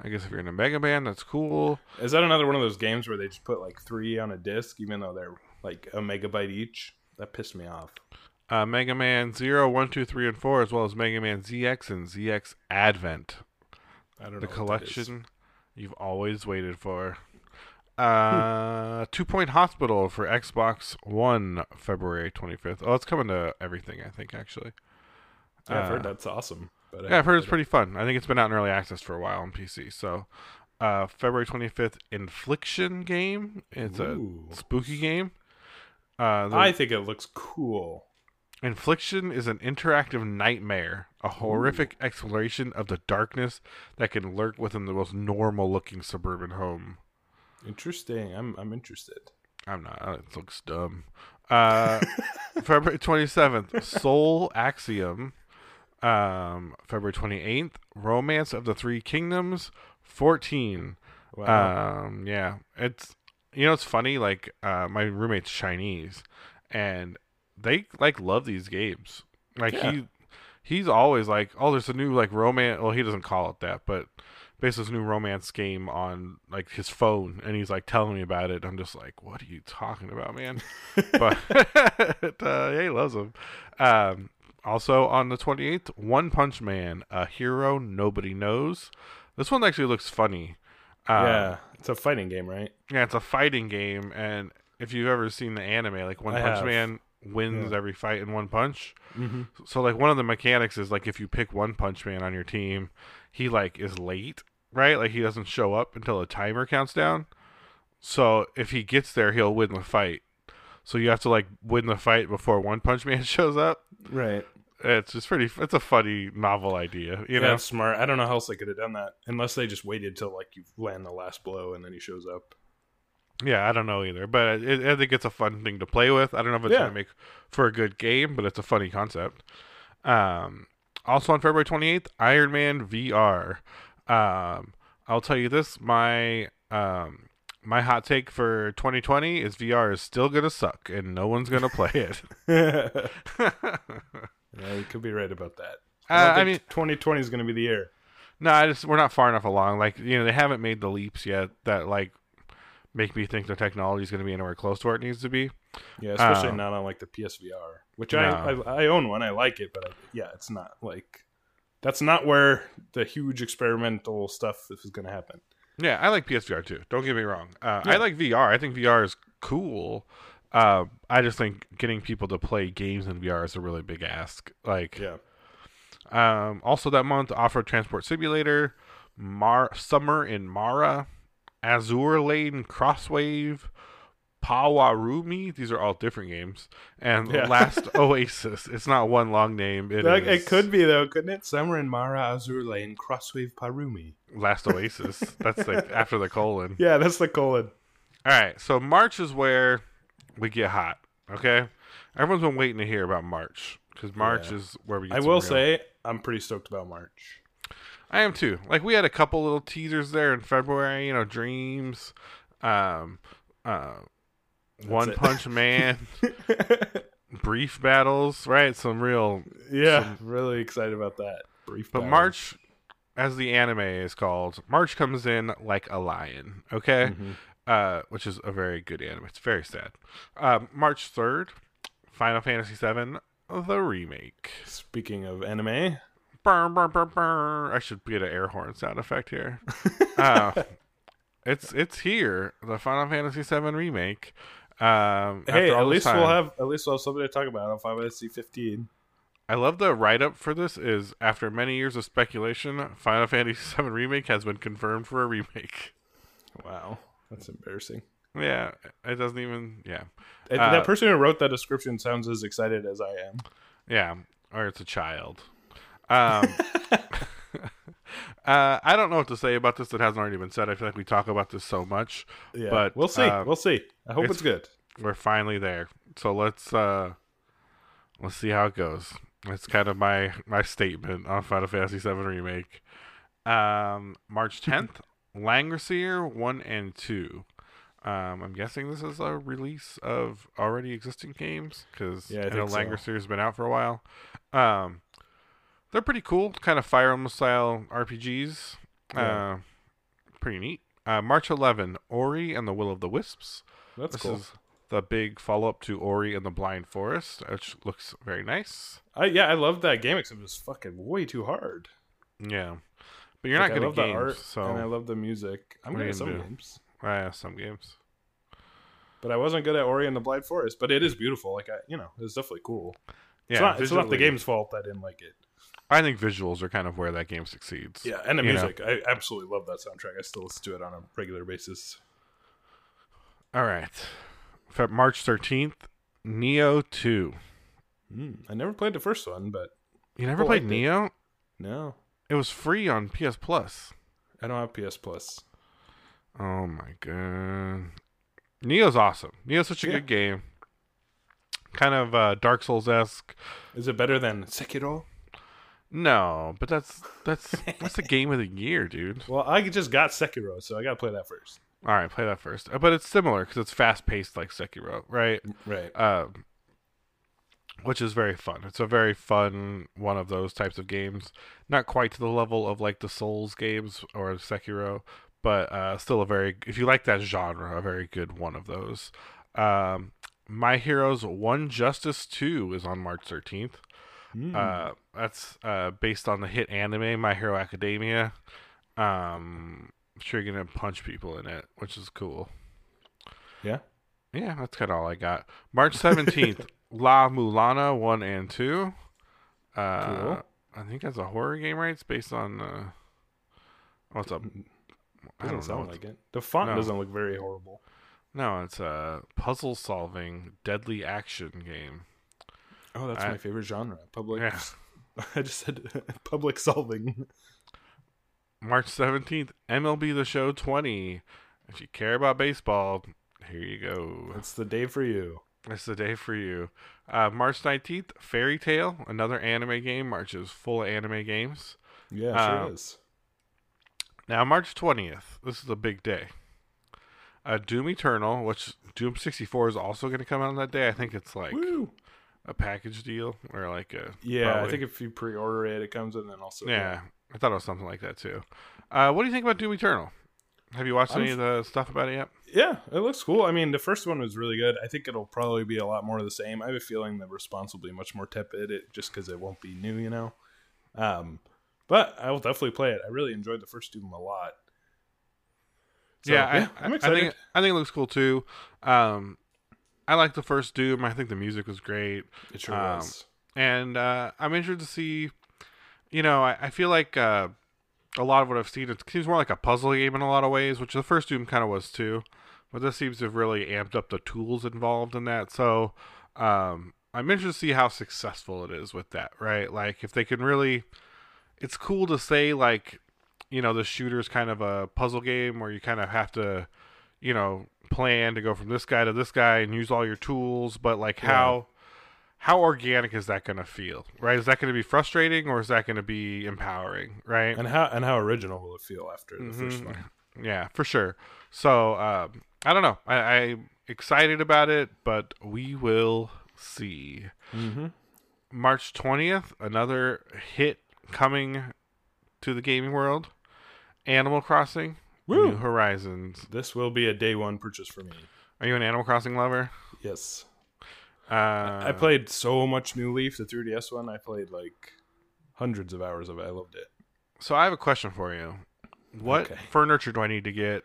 I guess if you're into Mega Man, that's cool. Is that another one of those games where they just put like three on a disc, even though they're like a megabyte each? That pissed me off. uh, Mega Man 0, 1, 2, 3, and 4, as well as Mega Man ZX and ZX Advent. I don't know. The what that is. collection you've always waited for. Uh, Two Point Hospital for Xbox One, February 25th. Oh, it's coming to everything, I think, actually. Yeah, I've heard Uh, that's awesome. But Yeah, I've heard it's pretty fun. I think it's been out in early access for a while on PC. So, uh, February 25th, Infliction game. It's Ooh. a spooky game. Uh, the- I think it looks cool. Infliction is an interactive nightmare, a horrific exploration of the darkness that can lurk within the most normal looking suburban home. Interesting. I'm I'm interested. I'm not, uh, it looks dumb. Uh, February 27th, Soul Axiom. Um, February 28th, Romance of the Three Kingdoms. 14. Wow. Um, yeah, it's you know it's funny. Like uh, my roommate's Chinese, and they like love these games. Like Yeah. he he's always like, oh, there's a new like romance. Well, he doesn't call it that, but basically, this new romance game on like his phone, and he's like telling me about it. I'm just like, what are you talking about, man? but uh, yeah, he loves them. Um, also on the 28th, One Punch Man, a hero nobody knows. This one actually looks funny. Um, yeah, it's a fighting game, right? yeah, it's a fighting game, and if you've ever seen the anime, like One I Punch have. Man wins Yeah. every fight in one punch. Mm-hmm. So like one of the mechanics is like if you pick One Punch Man on your team, he like is late, right? Like he doesn't show up until the timer counts down. So if he gets there, he'll win the fight. So you have to like win the fight before One Punch Man shows up. Right. It's just pretty. It's a funny novel idea, you yeah, know. smart. I don't know how else they could have done that unless they just waited till like you land the last blow and then he shows up. Yeah, I don't know either, but it, I think it's a fun thing to play with. I don't know if it's Yeah. gonna make for a good game, but it's a funny concept. Um, also on February twenty eighth, Iron Man VR. Um, I'll tell you this: my um, my hot take for 2020 is VR is still gonna suck, and no one's gonna play it. yeah, you could be right about that. Uh, I, don't I mean, 2020 is going to be the year. no, I just we're not far enough along. Like you know, they haven't made the leaps yet that like make me think the technology is gonna be anywhere close to where it needs to be. Yeah, especially Um, not on like the PSVR, which no. I, I I own one. I like it, but I, yeah, it's not like that's not where the huge experimental stuff is going to happen. Yeah, I like PSVR too. Don't get me wrong. Uh, I like VR. I think VR is cool. Uh, I just think getting people to play games in VR is a really big ask. Like, Yeah, um, also that month, Off-Road Transport Simulator, Mar Summer in Mara, Azure Lane Crosswave, Pawarumi. These are all different games. And Yeah. Last Oasis. It's not one long name. It is it could be though, couldn't it? Summer in Mara Azure Lane Crosswave Parumi. Last Oasis. That's like after the colon. Yeah, that's the colon. All right, so March is where we get hot. Okay, everyone's been waiting to hear about March because March Yeah. is where we. Get I will real- say I'm pretty stoked about March. I am too. Like we had a couple little teasers there in February. You know, Dreams, um, uh, One it. Punch Man, Brief Battles. Right, some real. yeah, really excited about that. Brief, But battle. March, as the anime is called, March comes in like a lion. Okay. Mhm. uh, which is a very good anime. It's very sad. Um, March third, Final Fantasy VII, the remake. Speaking of anime, Burr, burr, burr. I should get an air horn sound effect here. uh, it's it's here. The Final Fantasy VII remake. Um, Hey, at least time. we'll have at least we'll have something to talk about on Final Fantasy 15. I love the write up for this. Is after many years of speculation, Final Fantasy VII remake has been confirmed for a remake. Wow, that's embarrassing. Yeah, it doesn't even. Yeah, Uh, that person who wrote that description sounds as excited as I am. yeah, or it's a child. Um, uh, I don't know what to say about this that hasn't already been said. I feel like we talk about this so much. Yeah, But, we'll see. uh, we'll see. I hope it's- it's, good. We're finally there. So let's uh, let's see how it goes. That's kind of my my statement on Final Fantasy VII remake. Um, March tenth, Langrisser one and two. Um, I'm guessing this is a release of already existing games because Yeah, I I, know. Langrisser has been out for a while. Um, they're pretty cool, kind of Fire Emblem style RPGs. Yeah. Uh, pretty neat. Uh, March 11, Ori and the Will of the Wisps. That's this cool. is the big follow up to Ori and the Blind Forest, which looks very nice. I, yeah, I love that game except it was fucking way too hard. Yeah, but you're Like, not love at the games, art so and I love the music. I'm What good are at some gonna do? games, uh, some games. but I wasn't good at Ori and the Blind Forest. But it is beautiful. Like I, you know, it's definitely cool. Yeah, it's not. It's not the game's fault I didn't like it. I think visuals are kind of where that game succeeds. Yeah, and the You know. music. I absolutely love that soundtrack. I still listen to it on a regular basis. All right, March 13th, Nioh 2. Mm, I never played the first one, but You never played liked it. Nioh? no, It was free on PS Plus. I don't have PS Plus. Oh my god. Nioh's awesome. Nioh's such a Yeah. good game. Kind of uh, Dark Souls esque. Is it better than Sekiro? No, but that's that's that's the game of the year, dude. Well, I just got Sekiro, so I got to play that first. All right, play that first. Uh, But it's similar because it's fast paced like Sekiro, right? Right. Um, which is very fun. It's a very fun one of those types of games. Not quite to the level of like the Souls games or Sekiro, but uh, still a very if you like that genre, a very good one of those. Um, My Hero One's Justice Two is on March thirteenth. Mm. Uh, that's uh, based on the hit anime My Hero Academia. Um, I'm sure you're gonna punch people in it, which is cool. yeah. Yeah, that's kind of all I got. March seventeenth, La Mulana one and two. Uh, Cool. I think that's a horror game, right? It's based on. Uh, what's up? I don't know. sound It's- like it. The font No. doesn't look very horrible. No, it's a puzzle solving deadly action game. Oh, that's I- my favorite genre. Public. Yeah. I just said public solving. March seventeenth, MLB The Show twenty. If you care about baseball, here you go. It's the day for you. It's the day for you. Uh, March 19th, Fairy Tail, another anime game. March is full of anime games. Yeah, sure is. Now, March 20th, this is a big day. Uh, Doom Eternal, which Doom 64 is also going to come out on that day. I think it's like Woo. A package deal or like a. Yeah, I think if you pre-order it, it comes in and then also. Yeah, I thought it was something like that too. Uh, what do you think about Doom Eternal? Have you watched I'm any of the stuff about it yet? Yeah, it looks cool. I mean, the first one was really good. I think it'll probably be a lot more of the same. I have a feeling the response will be much more tepid, it, just because it won't be new, you know. Um, but I will definitely play it. I really enjoyed the first Doom a lot. So, yeah, I, I'm excited. I think I think it looks cool too. Um, I like the first Doom. I think the music was great. it sure um, was. and uh, I'm interested to see. You know, I, I feel like uh, a lot of what I've seen it seems more like a puzzle game in a lot of ways, which the first Doom kind of was too. But this seems to have really amped up the tools involved in that. So um, I'm interested to see how successful it is with that. Right, like if they can really, it's cool to say like, you know, the shooter's kind of a puzzle game where you kind of have to, you know, plan to go from this guy to this guy and use all your tools. But like Yeah. how how organic is that going to feel right is that going to be frustrating or is that going to be empowering right And how and how original will it feel after the first Mhm. one? yeah for sure so um, i don't know I, i'm excited about it but we will see Mm-hmm. march 20th another hit coming to the gaming world animal crossing Woo! new horizons This will be a day one purchase for me. are you an animal crossing lover Yes. uh, I played so much New Leaf, the 3DS one. I played like hundreds of hours of it. I loved it. So I have a question for you. What Okay. furniture do I need to get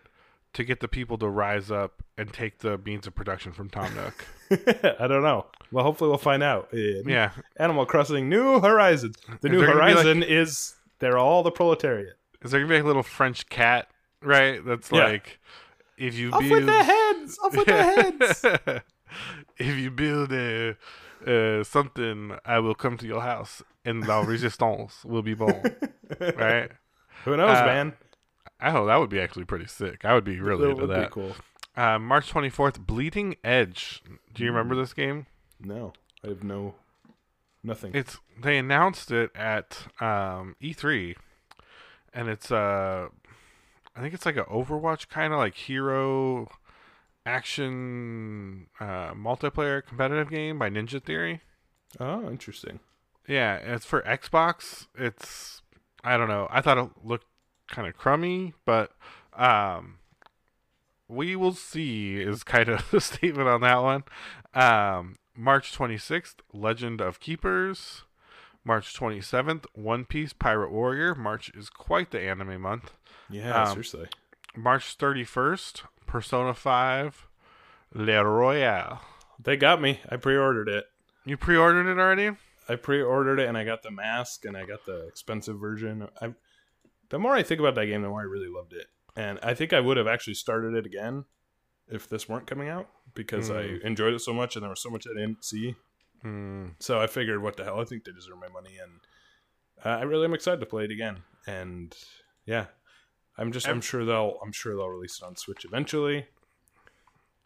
to get the people to rise up and take the means of production from Tom Nook. I don't know. Well, hopefully we'll find out. yeah, Animal Crossing New Horizons. The Is New there like- Horizon is they're all the proletariat. is there gonna be like a little French cat, right? That's Yeah. like if you Off build with their heads! Off with their heads! if you build a uh, something, I will come to your house and la resistance will be born. right? Who knows, Uh, man? I hope that would be actually pretty sick. I would be really That into would be that. cool. Uh, March 24th, Bleeding Edge. Do you remember this game? No, I have no nothing. It's they announced it at um, E3, and it's uh, I think it's like an Overwatch kind of like hero action uh, multiplayer competitive game by Ninja Theory. oh, interesting. Yeah, it's for Xbox. It's I don't know. I thought it looked kind of crummy, but um we will see is kind of the statement on that one. Um March 26th, Legend of Keepers. March 27th, One Piece Pirate Warrior. March is quite the anime month. Yeah, Um, seriously. March 31st, Persona 5 Le Royale. They got me. I pre-ordered it. You pre-ordered it already? I pre-ordered it and I got the mask and I got the expensive version. I the more I think about that game, the more I really loved it. And I think I would have actually started it again if this weren't coming out because Mm. I enjoyed it so much and there was so much I didn't see. Hmm. So I figured, what the hell? I think they deserve my money, and uh, I really am excited to play it again. And yeah, I'm just I'm sure they'll I'm sure they'll release it on Switch eventually.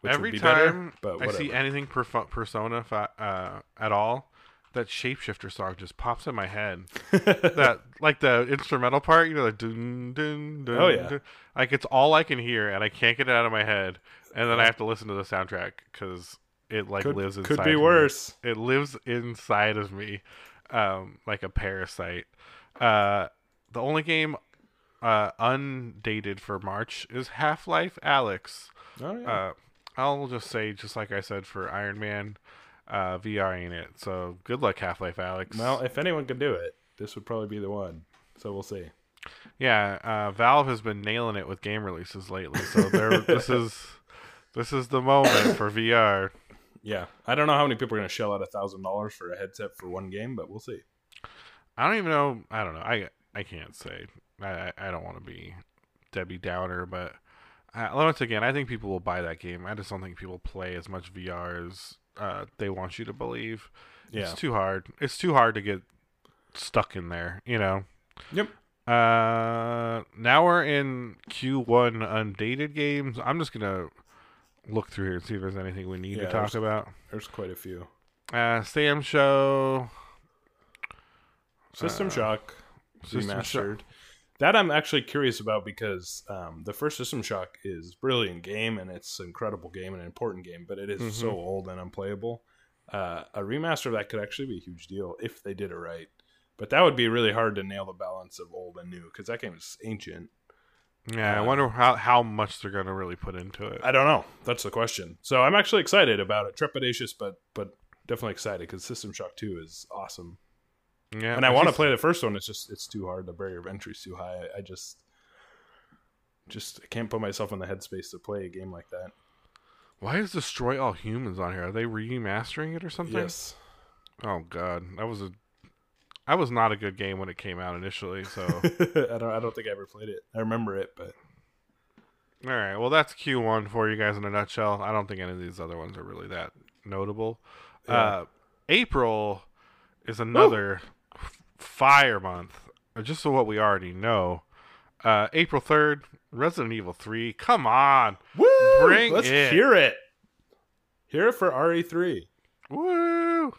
Every be time better, I see anything Persona uh, at all, that Shapeshifter song just pops in my head. that like the instrumental part, you know, like dun dun dun. Oh, yeah. dun. like it's all I can hear, and I can't get it out of my head, and then I have to listen to the soundtrack because it like could, lives inside. could be of me. worse. It lives inside of me, um, like a parasite. Uh, the only game uh, undated for March is Half Life Alyx. Oh yeah. Uh, I'll just say, just like I said for Iron Man, uh, VR ain't it. So good luck, Half Life Alyx. well, if anyone could do it, this would probably be the one. So we'll see. yeah, uh, Valve has been nailing it with game releases lately. So there, this is this is the moment for VR. Yeah, I don't know how many people are going to shell out a thousand dollars for a headset for one game, but we'll see. I don't even know. I don't know. I I can't say. I I- don't want to be Debbie Downer, but uh, once again, I think people will buy that game. I just don't think people play as much VR as uh, they want you to believe. Yeah. It's too hard. It's too hard to get stuck in there. You know. Yep. Uh, now we're in Q1 undated games. I'm just gonna look through here and see if there's anything we need Yeah, to talk about. There's quite a few. Uh, Sam Show. System Uh, Shock System remastered. Shock. That I'm actually curious about because um, the first System Shock is brilliant game and it's an incredible game and an important game, but it is so Mhm. old and unplayable. Uh, a remaster of that could actually be a huge deal if they did it right. But that would be really hard to nail the balance of old and new because that game is ancient. Yeah, I Uh, wonder how how much they're gonna really put into it. I don't know. That's the question. So I'm actually excited about it. Trepidatious, but but definitely excited because System Shock 2 is awesome. Yeah, and I want to play the first one. It's just it's too hard. The barrier of entry is too high. I, I just just I can't put myself in the headspace to play a game like that. Why is Destroy All Humans on here? Are they remastering it or something? Yes. Oh God, that was a. I was not a good game when it came out initially. So I don't I don't think I ever played it. I remember it, but all right, well that's Q1 for you guys in a nutshell. I don't think any of these other ones are really that notable. Yeah. Uh, April is another f- fire month. uh, Just so what we already know. Uh, April third, Resident Evil Three. Come on, Woo! Bring Let's it. hear it. Hear it for RE3. woo!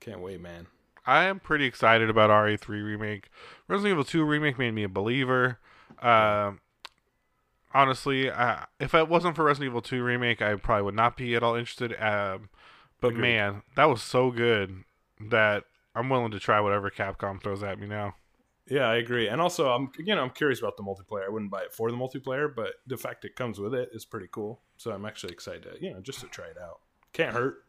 Can't wait, man. I am pretty excited about RE3 remake. Resident Evil 2 remake made me a believer. Um, honestly, uh, if it wasn't for Resident Evil 2 remake, I probably would not be at all interested. Um, but Agreed. man, that was so good that I'm willing to try whatever Capcom throws at me now. Yeah, I agree. And also, I'm you know I'm curious about the multiplayer. I wouldn't buy it for the multiplayer, but the fact it comes with it is pretty cool. So I'm actually excited, to, you know, just to try it out. Can't hurt.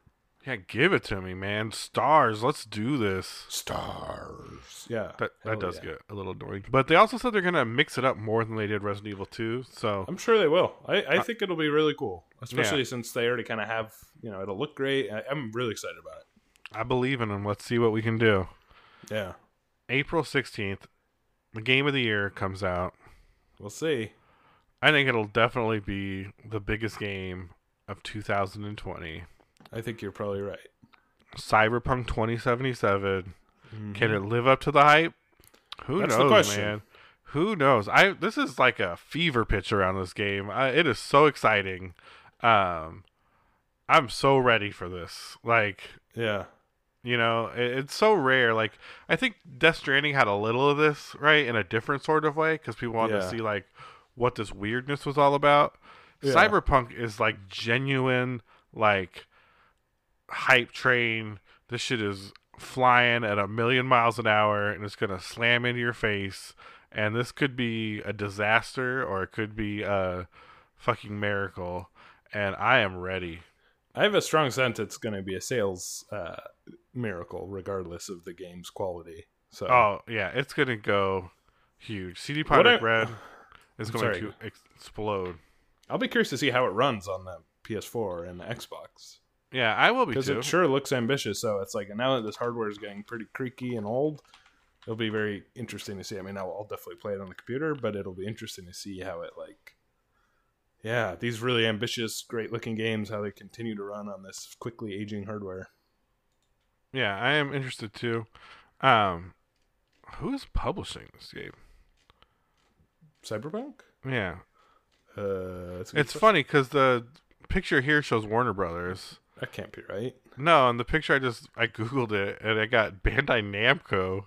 Yeah, give it to me, man. Stars, let's do this. Stars. Yeah. That that does yeah. get a little annoying. But they also said they're gonna mix it up more than they did Resident Evil 2. So I'm sure they will. I, I uh, think it'll be really cool, especially since they already kind of have, you know, it'll look great. I, I'm really excited about it. I believe in them. Let's see what we can do. Yeah. April 16th, the game of the year comes out. We'll see. I think it'll definitely be the biggest game of 2020. I think you're probably right. Cyberpunk 2077. Mm-hmm. Can it live up to the hype? Who That's knows, man? Who knows? I this is like a fever pitch around this game. I, it is so exciting. Um, I'm so ready for this. Like, Yeah. You know, it, it's so rare. Like, I think Death Stranding had a little of this, right, in a different sort of way, because people wanted to see like what this weirdness was all about. Yeah. Cyberpunk is like genuine, like hype train. This shit is flying at a million miles an hour, and it's gonna slam into your face. And this could be a disaster, or it could be a fucking miracle. And I am ready. I have a strong sense it's going to be a sales uh, miracle, regardless of the game's quality. So, Oh yeah, it's gonna go huge. CD Projekt Red is going Sorry. to explode. I'll be curious to see how it runs on the PS4 and the Xbox Yeah, I will be because it sure looks ambitious. So it's like now that this hardware is getting pretty creaky and old, it'll be very interesting to see. I mean, I'll, I'll definitely play it on the computer, but it'll be interesting to see how it like. Yeah, these really ambitious, great-looking games, how they continue to run on this quickly aging hardware. Yeah, I am interested too. Um, who's publishing this game? Cyberpunk. Yeah, Uh, that's a good it's question. funny because the picture here shows Warner Brothers. That can't be right. No, and the picture I just I googled it and I got Bandai Namco.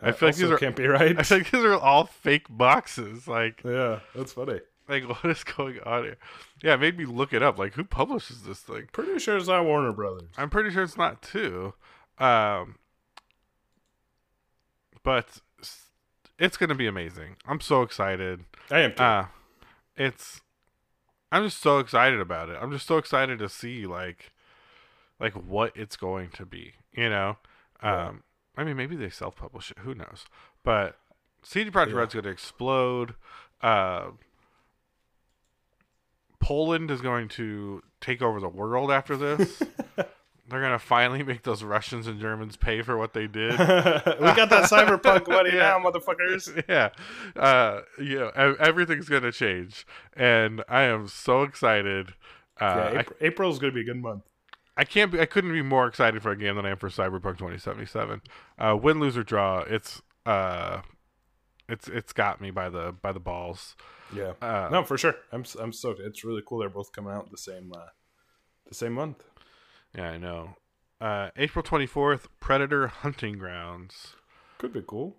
I feel like these are can't be right. I feel like these are all fake boxes. Like yeah, that's funny. Like what is going on here? Yeah, it made me look it up. Like who publishes this thing? Pretty sure it's not Warner Brothers. I'm pretty sure it's not two. Um, but it's gonna be amazing. I'm so excited. I am too. Uh it's I'm just so excited about it. I'm just so excited to see like like what it's going to be, you know? Yeah. Um I mean maybe they self publish it, who knows. But CD Projekt Yeah. Red's gonna explode. Uh Poland is going to take over the world after this. They're gonna finally make those Russians and Germans pay for what they did. we got that cyberpunk money Yeah. now, motherfuckers. yeah, uh, you know, everything's gonna change, and I am so excited. yeah, Uh, I, April, April's gonna be a good month. I can't be, I couldn't be more excited for a game than I am for Cyberpunk 2077. Uh, win, lose or draw, it's uh, it's it's got me by the by the balls. Yeah, Uh, no, for sure. I'm I'm stoked. It's really cool. They're both coming out the same uh, the same month. Yeah, I know. Uh, April 24th, Predator Hunting Grounds. Could be cool.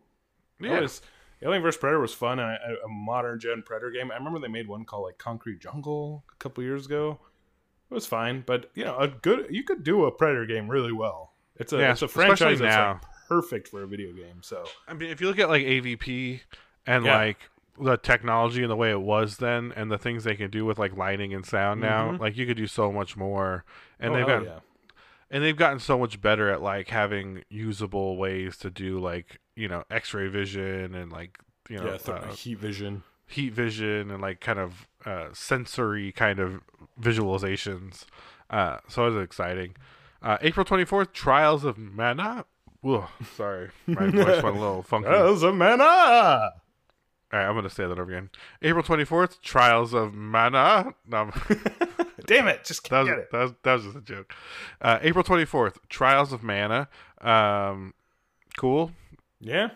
Yeah. Was, Alien vs Predator was fun and a, a modern gen Predator game. I remember they made one called like Concrete Jungle a couple years ago. It was fine, but you know, a good you could do a Predator game really well. It's a Yeah, it's a franchise that's now. like perfect for a video game. So I mean, if you look at like AVP and Yeah. like the technology and the way it was then, and the things they can do with like lighting and sound now, Mhm. like you could do so much more. And oh, they've got yeah. and they've gotten so much better at like having usable ways to do like you know X-ray vision and like you know yeah, th- uh, heat vision. heat vision and like kind of uh, sensory kind of visualizations. Uh, so it's exciting. Uh, April twenty fourth, Trials of Mana. Whoa, sorry, my voice went a little funky. As a mana. All right, I'm gonna say that over again. April twenty fourth, Trials of Mana. No, Damn it! Just that was, get it. that was that was just a joke. Uh, April twenty fourth, Trials of Mana. Um, cool. Yeah,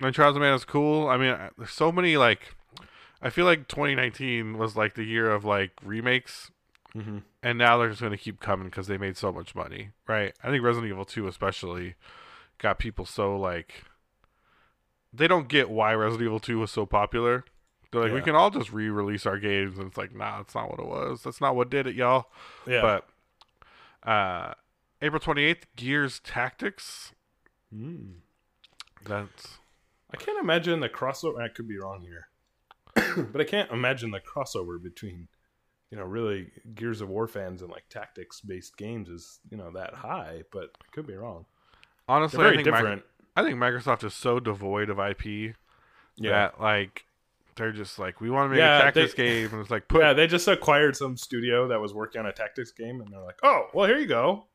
And Trials of Mana is cool. I mean, there's so many like. I feel like 2019 was like the year of like remakes, mm-hmm. and now they're just gonna keep coming because they made so much money, right? I think Resident Evil 2 especially got people so like. They don't get why Resident Evil 2 was so popular. They're like, we can all just re-release our games, and it's like, nah, that's not what it was. That's not what did it, y'all. yeah. But uh, April 28th, Gears Tactics. Mm. That's I can't imagine the crossover. I could be wrong here, but I can't imagine the crossover between you know, really Gears of War fans and like tactics based games is you know that high, but I could be wrong. Honestly, I think Mi- I think Microsoft is so devoid of IP yeah, that like they're just like we want to make Yeah, a tactics they- game and it's like put yeah. They just acquired some studio that was working on a tactics game, and they're like, oh, well, here you go.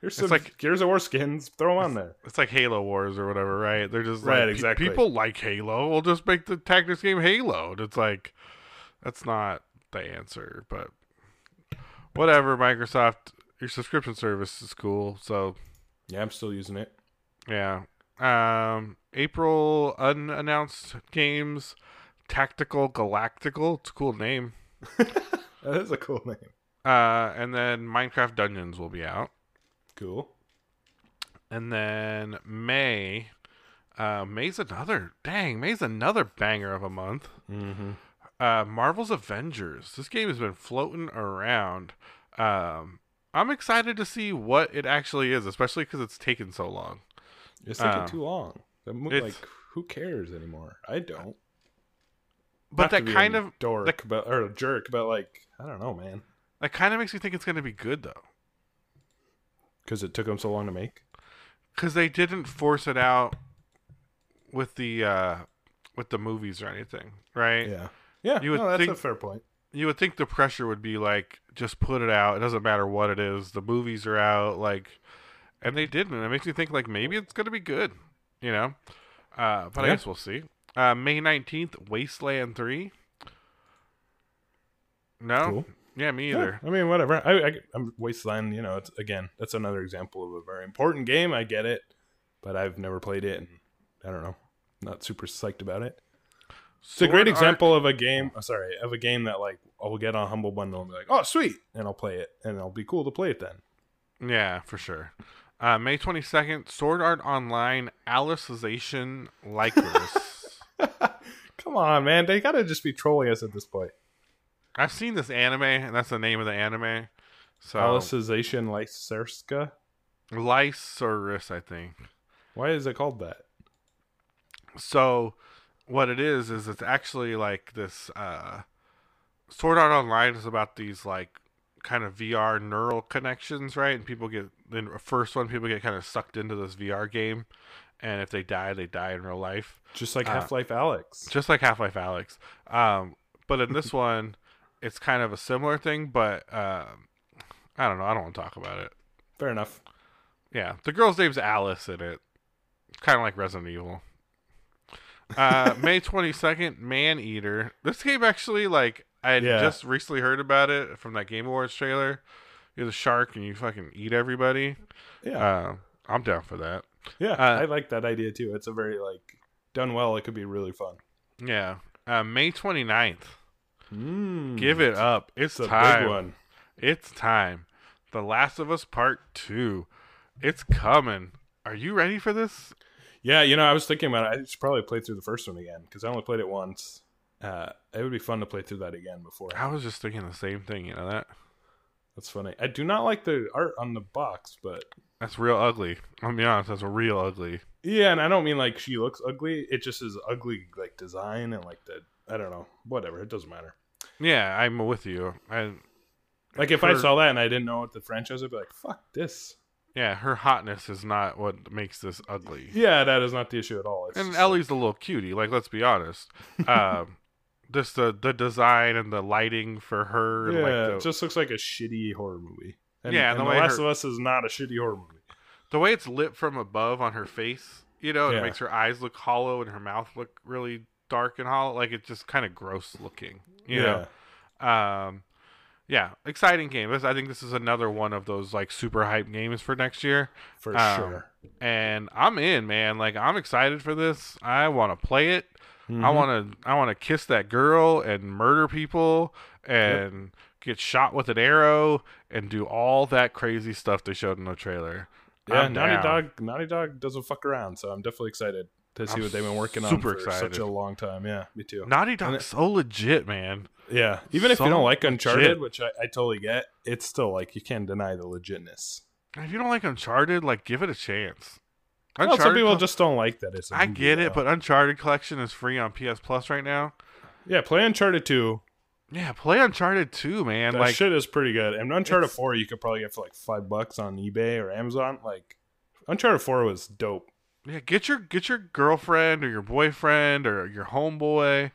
Here's some like- Gears of War skins. Throw them on there. it's like Halo Wars or whatever, right? They're just Right, like exactly. people like Halo. We'll just make the tactics game Halo. And it's like that's not the answer, but whatever. Microsoft, your subscription service is cool, so Yeah, I'm still using it. Yeah. Um, April unannounced games, Tactical Galactical. It's a cool name. That is a cool name. Uh, and then Minecraft Dungeons will be out. Cool. And then May. Uh, May's another dang. May's another banger of a month. Mm-hmm. Uh, Marvel's Avengers. This game has been floating around. Um, I'm excited to see what it actually is, especially because it's taken so long. It's taking Uh, too long. The mo- like, who cares anymore? I don't. But that kind a of dork, that- but or a jerk, but like I don't know, man, that kind of makes me think it's going to be good though. because it took them so long to make. because they didn't force it out with the uh with the movies or anything right Yeah, yeah. You would no, that's a fair point. You would think the pressure would be like just put it out it doesn't matter what it is the movies are out like and they didn't and it makes me think like maybe it's gonna be good you know uh but i guess we'll see uh may 19th wasteland 3 no Cool. yeah me Yeah, either I mean, whatever. I, I I'm Wasteland. You know, it's again, that's another example of a very important game. I get it, but I've never played it, and I don't know. Not super psyched about it. It's a great example of a game. oh, sorry, of a game that like I'll get on Humble Bundle and be like, oh sweet, and I'll play it, and it'll be cool to play it then. Yeah, for sure. Uh, May 22nd, Sword Art Online Alicization Lycoris. Come on, man, they gotta just be trolling us at this point. I've seen this anime, and that's the name of the anime. So, Alicization Lyserska. Lycoris, I think. Why is it called that? So, what it is, is it's actually like this uh, Sword Art Online is about these, like, kind of VR neural connections, right? And people get, in the first one, people get kind of sucked into this VR game. And if they die, they die in real life. Just like Uh, Half Life Alyx. just like Half Life Alyx. Um, but in this one, it's kind of a similar thing, but um, I don't know. I don't want to talk about it. Fair enough. Yeah, the girl's name's Alice in it. Kind of like Resident Evil. Uh, May twenty second, Maneater. This game actually, like, I had Yeah. just recently heard about it from that Game Awards trailer. You're the shark and you fucking eat everybody. Yeah, Uh, I'm down for that. yeah. uh, I like that idea too. It's a very like done well. It could be really fun. Yeah. Uh, May 29th. Mm, Give it up. It's, It's a time. big one. It's time. The Last of Us Part 2. It's coming. Are you ready for this? Yeah, you know, I was thinking about it. I should probably play through the first one again because I only played it once. Uh, it would be fun to play through that again before. I was just thinking the same thing, you know that? That's funny. I do not like the art on the box, but That's real ugly. I'll be honest, that's real ugly. yeah, and I don't mean like she looks ugly. It just is ugly like design and like the I don't know, whatever. It doesn't matter. Yeah, I'm with you. I Like if I saw that and I didn't know what the franchise, I'd be like, "Fuck this." Yeah, her hotness is not what makes this ugly. Yeah, that is not the issue at all. It's And Ellie's a little cutie, like let's be honest. Um just the the design and the lighting for her like, yeah, like it just looks like a shitty horror movie. And, Yeah, and the The Last her- of Us is not a shitty horror movie. the way it's lit from above on her face, you know, Yeah. it makes her eyes look hollow and her mouth look really dark and hollow. Like it's just kind of gross looking, you know. Um, yeah, exciting game. This, I think this is another one of those like super hype games for next year, for Um, sure. and I'm in, man. Like I'm excited for this. I want to play it. I Mhm. want to. I want to kiss that girl and murder people and get shot with an arrow and do all that crazy stuff they showed in the trailer. Yeah, Naughty. Dog. Naughty Dog doesn't fuck around, so I'm definitely excited to see I'm what they've been working on super for excited. such a long time. Yeah, me too. Naughty And Dog's so legit, man. Yeah, even if you don't like Uncharted, legit. which I, I totally get, it's still like you can't deny the legitness. If you don't like Uncharted, like give it a chance. Well, some people Col- just don't like that. It's a I movie, get it, but Uncharted Collection is free on PS Plus right now. yeah, play Uncharted two, Yeah, play Uncharted 2, man. That like shit is pretty good. And Uncharted 4 you could probably get for like five bucks on eBay or Amazon. Like Uncharted 4 was dope. Yeah, get your get your girlfriend or your boyfriend or your homeboy,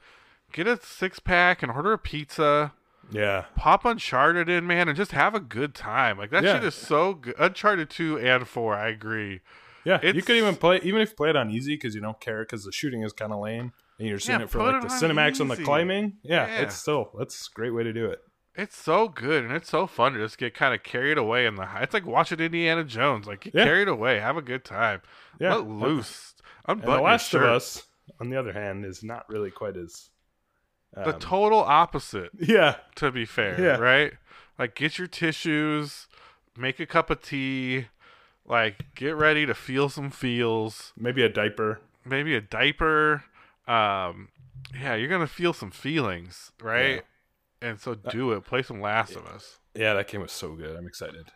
get a six pack and order a pizza. Yeah. Pop Uncharted in, man, and just have a good time. Like that Yeah. shit is so good. Uncharted two and four, I agree. Yeah, you It's- could even play even if you play it on easy because you don't care because the shooting is kind of lame and you're seeing Yeah, it for like it the on cinematics on the climbing. Yeah, Yeah. it's still that's a great way to do it. It's so good and it's so fun to just get kind of carried away in the. high. It's like watching Indiana Jones. Like get Yeah. carried away, have a good time, Yeah, let loose. And The Last of. Us, on the other hand, is not really quite as the um, total opposite. yeah, To be fair, Yeah. right? Like get your tissues, make a cup of tea, like get ready to feel some feels. maybe a diaper. maybe a diaper. Um, yeah, you're gonna feel some feelings, right? And so do it. Play some Last of Us. Yeah, that game was so good. I'm excited.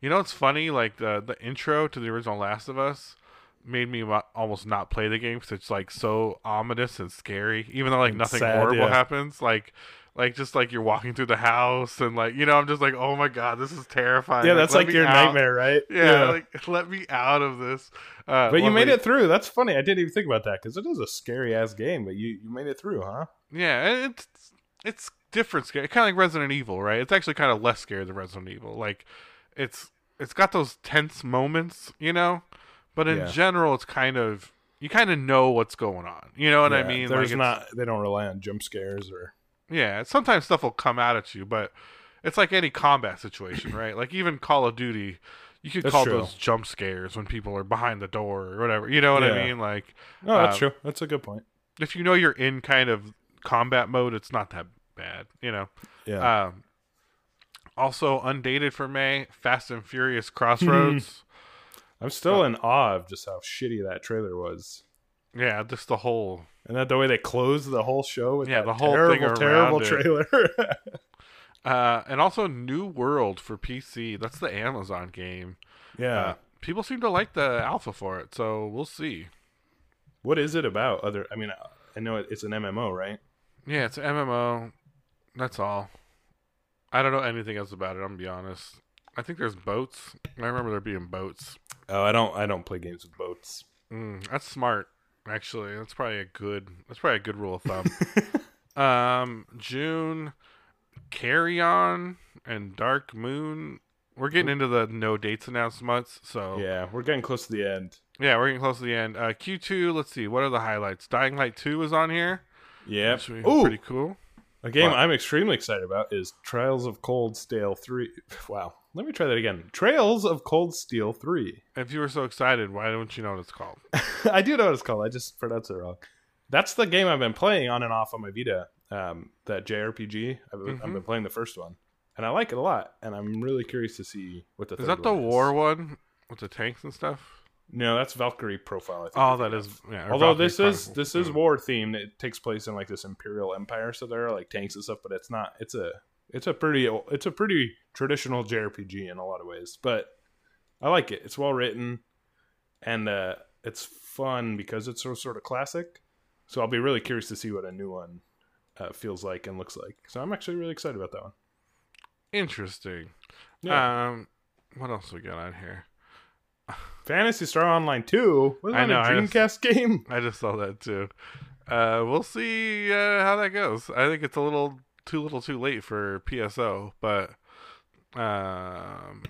You know, it's funny. Like the the intro to the original Last of Us made me almost not play the game because it's like so ominous and scary. Even though like And nothing sad, horrible yeah. happens, like. Like just like you're walking through the house and like you know I'm just like oh my god this is terrifying yeah, that's like your out. nightmare, right? yeah, like let me out of this uh, but you made it through. That's funny. I didn't even think about that because it is a scary ass game. But you you made it through, huh? Yeah, it's it's different scary. Kind of like Resident Evil, right? It's actually kind of less scary than Resident Evil. Like it's it's got those tense moments, you know, but in Yeah. general, it's kind of you kind of know what's going on. You know what I mean? There's like not. They don't rely on jump scares or. Yeah, sometimes stuff will come out at you, but it's like any combat situation, right? Like even Call of Duty, you could That's call true. those jump scares when people are behind the door or whatever. You know what I mean? Like No, that's Um, true. That's a good point. if you know you're in kind of combat mode, it's not that bad. You know. Yeah. Um, also undated for May, Fast and Furious Crossroads. I'm still in awe of just how shitty that trailer was. yeah, just the whole. And that the way they closed the whole show with Yeah, the whole thing terrible, terrible trailer. Uh, and also New World for PC. That's the Amazon game. yeah. Uh, people seem to like the alpha for it, so we'll see. what is it about? Other, I mean, I know it's an MMO, right? Yeah, it's an MMO. That's all. I don't know anything else about it. I'm gonna be honest. I think there's boats. I remember there being boats. Oh, I don't, I don't play games with boats. Mm, that's smart. Actually, that's probably a good. That's probably a good rule of thumb. um, June, Carry On and Dark Moon. We're getting into the no dates announced months, so Yeah, we're getting close to the end. yeah, we're getting close to the end. Uh, Q2. Let's see. What are the highlights? Dying Light Two is on here. Yeah. Which would be Ooh, pretty cool. A game? I'm extremely excited about is Trials of Cold Steel Three. Wow, let me try that again. Trails of Cold Steel Three. If you were so excited, why don't you know what it's called? I do know what it's called. I just pronounced it wrong. That's the game I've been playing on and off on my Vita. Um, that JRPG. I've, I've Mhm. been playing the first one, and I like it a lot. And I'm really curious to see what the Is that the war one with the tanks and stuff? No, that's Valkyrie profile. I think Oh, that is. Yeah, Although Valkyrie this is this is Mm. war themed. It takes place in like this Imperial Empire, so there are like tanks and stuff. But it's not. It's a it's a pretty it's a pretty traditional JRPG in a lot of ways. But I like it. It's well written, and uh, it's fun because it's so sort of classic. So I'll be really curious to see what a new one uh, feels like and looks like. So I'm actually really excited about that one. interesting. Yeah. Um, what else we got on here? Phantasy Star Online 2 was I that know, a I just- Dreamcast game? I just saw that too. Uh, we'll see uh, how that goes. I think it's a little too little too late for PSO, but um,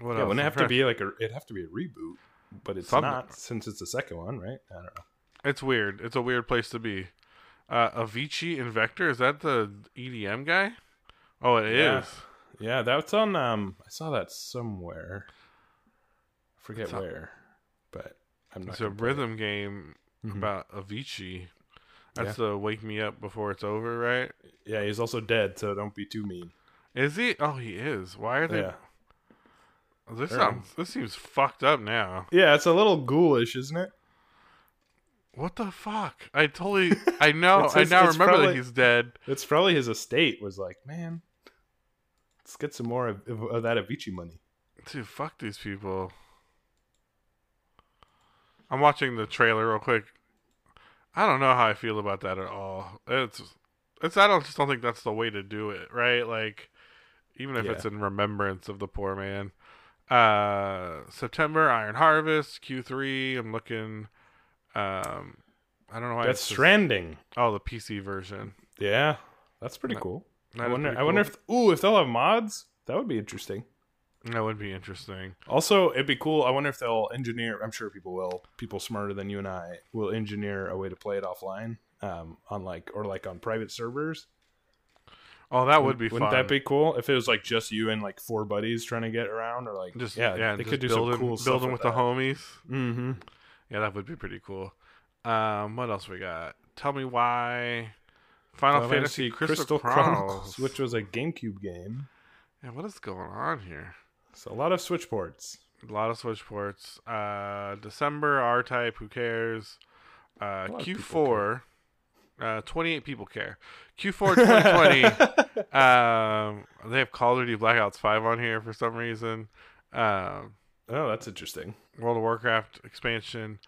what yeah, else? wouldn't it I'm have to be like a it'd have to be a reboot, but it's Something. not since it's the second one, right? I don't know. It's weird. It's a weird place to be. Uh, Avicii Invector is that the EDM guy? Oh, it is. Yeah. Yeah, that's on um I saw that somewhere. I forget It's on- where. But I'm not It's a gonna it. rhythm game Mhm. about Avicii. That's the "Wake Me Up Before It's Over," right? Yeah, he's also dead, so don't be too mean. Is he? Oh, he is. Why are they? Yeah. This Sure. sounds. This seems fucked up now. Yeah, it's a little ghoulish, isn't it? What the fuck? I totally. I know. It's I his- now remember probably- that he's dead. It's probably his estate was like, man, let's get some more of, of that Avicii money. Dude, fuck these people. I'm watching the trailer real quick. I don't know how I feel about that at all. It's it's I don't just don't think that's the way to do it, right? Like even if Yeah. it's in remembrance of the poor man. Uh September Iron Harvest Q3. I'm looking um I don't know why That's it's just- Stranding. Oh, the PC version. Yeah, that's pretty That- cool. That I wonder. pretty I wonder if ooh if they'll have mods. That would be interesting. That would be interesting. Also, it'd be cool. I wonder if they'll engineer. I'm sure people will. People smarter than you and I will engineer a way to play it offline, um, on like or like on private servers. Oh, that would be fun. Wouldn't fun. that be cool if it was like just you and like four buddies trying to get around, or like just yeah, yeah, they could do building, some cool building with the homies. Mm-hmm. Yeah, that would be pretty cool. Um, what else we got? Tell me why Final, Fantasy, Crystal, Chronicles. which was a GameCube game. yeah, what is going on here? So a lot of Switch ports. A lot of Switch ports. Uh, December R Type. Who cares? Uh, lot of people Q4. Uh, 28 people care. Q4 2020. um, they have Call of Duty Black Ops 5 on here for some reason. Um, oh, that's interesting. World of Warcraft expansion.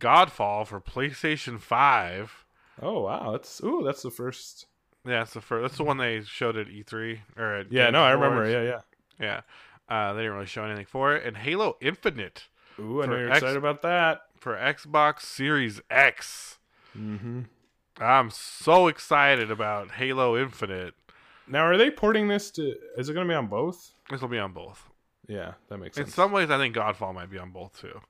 Godfall for PlayStation 5. Oh wow, that's ooh, that's the first. Yeah, that's the first. That's the one they showed at E3 or at Yeah, Game no, I remember. Yeah, yeah. Yeah, uh, they didn't really show anything for it. And Halo Infinite Ooh, I know you're X- excited about that. for Xbox Series X. Mm-hmm. I'm so excited about Halo Infinite. Now, are they porting this to? Is it going to be on both? This will be on both. Yeah, that makes sense. In some ways, I think Godfall might be on both too.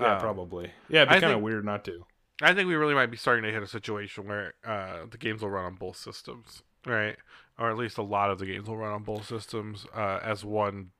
yeah, Um, probably. Yeah, it'd be kind of weird not to. I think we really might be starting to hit a situation where uh, the games will run on both systems, right? Or at least a lot of the games will run on both systems uh, as one.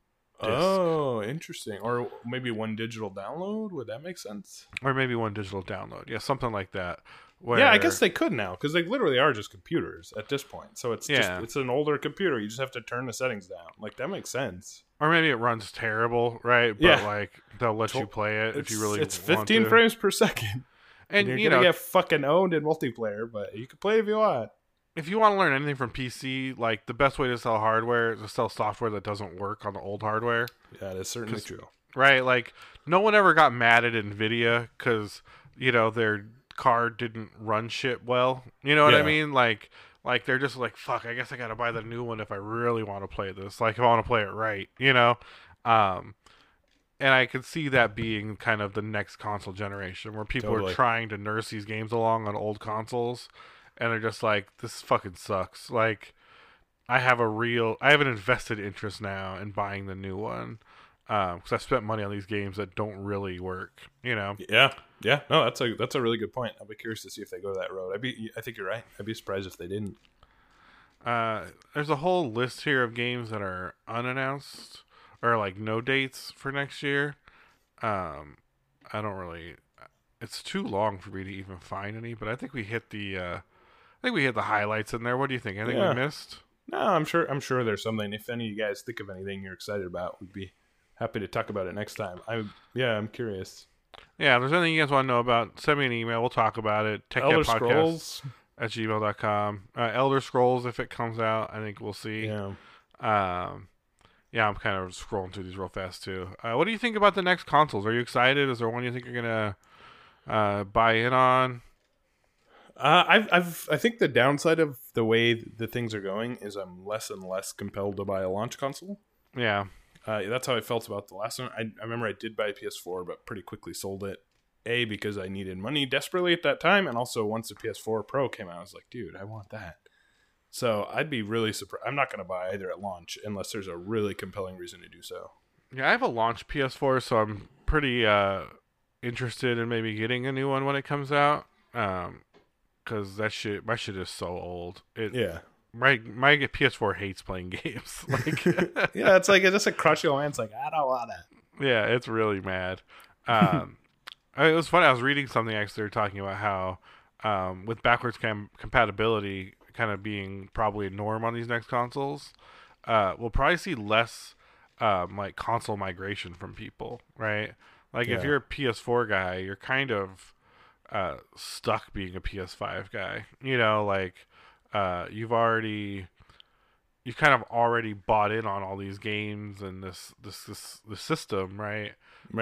Oh, interesting. Or maybe one digital download. Would that make sense? or maybe one digital download. Yeah, something like that. Where, Yeah, I guess they could now because they literally are just computers at this point. So it's Yeah. just it's an older computer. You just have to turn the settings down. Like that makes sense. or maybe it runs terrible, right? But Yeah. like they'll let you play it if you really it's want 15 to. frames per second. And you're you gonna know, get fucking owned in multiplayer, but you can play if you want. If you want to learn anything from PC, like the best way to sell hardware is to sell software that doesn't work on the old hardware, Yeah, that's certainly true. right? Like no one ever got mad at Nvidia because you know their card didn't run shit well. You know what I mean? Like like they're just like fuck. I guess I got to buy the new one if I really want to play this. Like if I want to play it right, you know. Um, and I could see that being kind of the next console generation where people Totally. are trying to nurse these games along on old consoles, and they're just like, this fucking sucks. Like, I have a real, I have an invested interest now in buying the new one because I spent money on these games that don't really work. You know, Yeah, yeah. No, that's a that's a really good point. I'll be curious to see if they go that road. I'd be, I think you're right. I'd be surprised if they didn't. uh, there's a whole list here of games that are unannounced or like no dates for next year. Um, I don't really. It's too long for me to even find any, but I think we hit the. Uh, I think we hit the highlights in there. What do you think? I think Yeah. we missed. No, I'm sure. I'm sure there's something. If any of you guys think of anything you're excited about, we'd be happy to talk about it next time. I yeah, I'm curious. Yeah, if there's anything you guys want to know about, send me an email. We'll talk about it. Tech Elder Podcast Scrolls. at gmail.com. Uh, Elder Scrolls, if it comes out, I think we'll see. Yeah. Um, yeah, I'm kind of scrolling through these real fast too. Uh, what do you think about the next consoles? Are you excited? Is there one you think you're gonna uh, buy in on? Uh, I've, I've, I think the downside of the way the things are going is I'm less and less compelled to buy a launch console. Yeah, Uh, that's how I felt about the last one. I, I remember I did buy a PS4, but pretty quickly sold it. A because I needed money desperately at that time, and also once the PS4 Pro came out, I was like, dude, I want that. So I'd be really surprised. I'm not going to buy either at launch unless there's a really compelling reason to do so. yeah. I have a launch PS4, so I'm pretty uh, interested in maybe getting a new one when it comes out. Um, because that shit, my shit is so old. It Yeah, my my PS4 hates playing games. Like, yeah. It's like it's just a your hand. It's like I don't want it. Yeah, it's really mad. Um, I- it was funny. I was reading something actually. They were talking about how um, with backwards cam- compatibility kind of being probably a norm on these next consoles, uh, we'll probably see less um, like console migration from people, right? Like if you're a PS4 guy, you're kind of uh, stuck being a PS5 guy. You know, like uh, you've already you've kind of already bought in on all these games and this this this the system, right?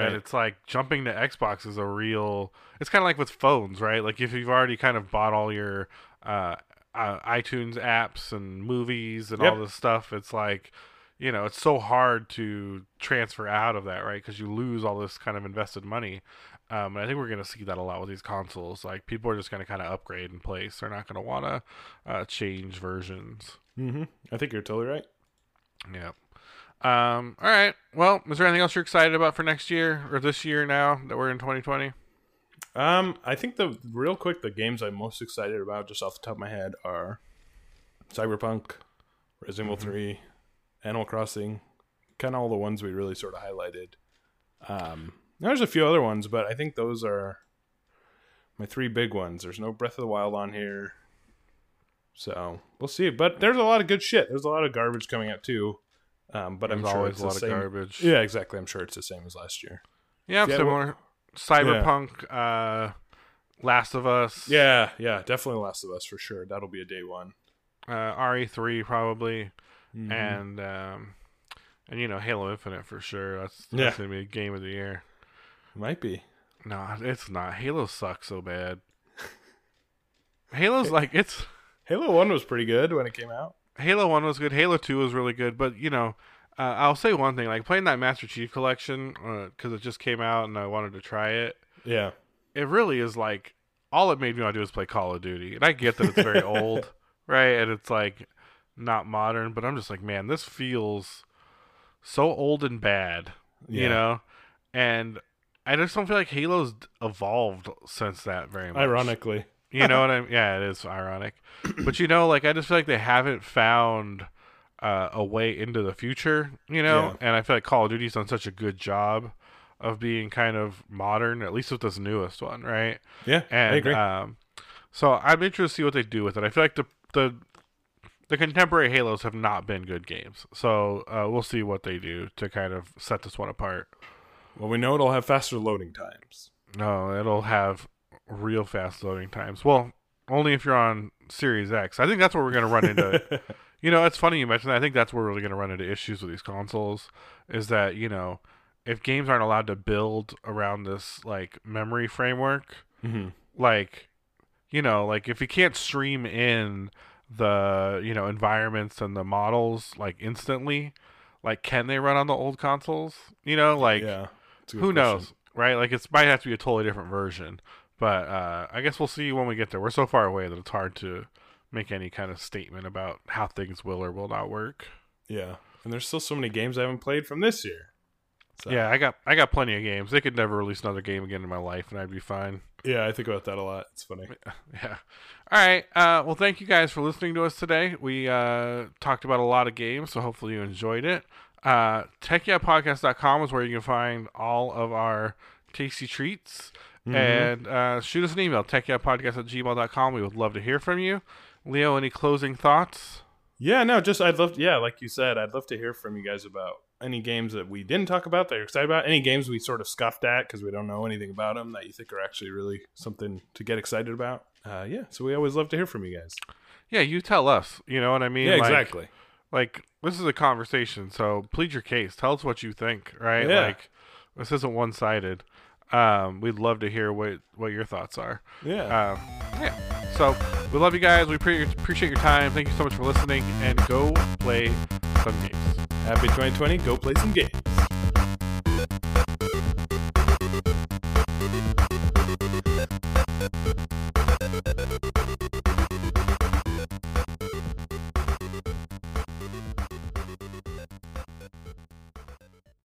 And it's like jumping to Xbox is a real. It's kind of like with phones, right? Like if you've already kind of bought all your uh, uh, iTunes apps and movies and Yep. all this stuff, it's like, you know, it's so hard to transfer out of that, right? Because you lose all this kind of invested money. Um, and I think we're going to see that a lot with these consoles. Like people are just going to kind of upgrade in place. They're not going to want to uh, change versions. Mm-hmm. I think you're totally right. Yeah. Um, all right. Well, is there anything else you're excited about for next year or this year now that we're in 2020? Um, I think the real quick the games I'm most excited about, just off the top of my head, are Cyberpunk, Resident Evil Mhm. Three, Animal Crossing, kind of all the ones we really sort of highlighted. Um, there's a few other ones, but I think those are my three big ones. There's no Breath of the Wild on here, so we'll see. But there's a lot of good shit. There's a lot of garbage coming out too. Um, but There's I'm sure always it's a the lot of same. garbage. Yeah, exactly. I'm sure it's the same as last year. Yeah, Yeah, similar. Cyberpunk, uh, Last of Us. Yeah, yeah, definitely Last of Us for sure. That'll be a day one. Uh, RE3 probably, Mhm. and um, and you know Halo Infinite for sure. That's Yeah. gonna be a game of the year. Might be. No, it's not. Halo sucks so bad. Halo's like it's Halo One was pretty good when it came out. Halo One was good. Halo Two was really good, but you know, uh, I'll say one thing: like playing that Master Chief Collection because it just came out and I wanted to try it. Yeah, It really is like all it made me want to do is play Call of Duty, and I get that it's very old, right? And it's like not modern, but I'm just like, man, this feels so old and bad, Yeah. you know. And I just don't feel like Halo's evolved since that very much. ironically. You know what I mean? Yeah, it is ironic. But you know, like I just feel like they haven't found uh, a way into the future, you know? Yeah. And I feel like Call of Duty's done such a good job of being kind of modern, at least with this newest one, right? Yeah, And I agree. um so I'm interested to see what they do with it. I feel like the the the contemporary Halos have not been good games. So uh, we'll see what they do to kind of set this one apart. Well, we know it'll have faster loading times. No, it'll have real fast loading times. Well, only if you're on Series X. I think that's where we're going to run into. you know, it's funny you mentioned that. I think that's where we're really going to run into issues with these consoles. Is that you know, if games aren't allowed to build around this like memory framework, hmm like, you know, like if you can't stream in the you know environments and the models like instantly, like can they run on the old consoles? You know, like yeah, it's a good who question. knows, right? Like it might have to be a totally different version, but uh, I guess we'll see when we get there. We're so far away that it's hard to make any kind of statement about how things will or will not work. Yeah, and there's still so many games I haven't played from this year. So, Yeah, I got I got plenty of games. They could never release another game again in my life, and I'd be fine. yeah, I think about that a lot. It's funny. Yeah. All right. Uh, well, thank you guys for listening to us today. We uh, talked about a lot of games, so hopefully you enjoyed it. Uh, TechYeahPodcast.com is where you can find all of our tasty treats. Mhm. And uh, shoot us an email, techyeahpodcast at gmail.com. We would love to hear from you. Leo, any closing thoughts? Yeah, no, just I'd love, to, yeah, like you said, I'd love to hear from you guys about any games that we didn't talk about that you're excited about, any games we sort of scuffed at because we don't know anything about them that you think are actually really something to get excited about. Uh, yeah, so we always love to hear from you guys. Yeah, you tell us. You know what I mean? yeah, Like- exactly like this is a conversation, so plead your case. Tell us what you think, right? Yeah. Like this isn't one sided. Um, we'd love to hear what what your thoughts are. Yeah. Um, yeah. So we love you guys. We pre- appreciate your time. Thank you so much for listening, and go play some games. Happy 2020. Go play some games. Thank you.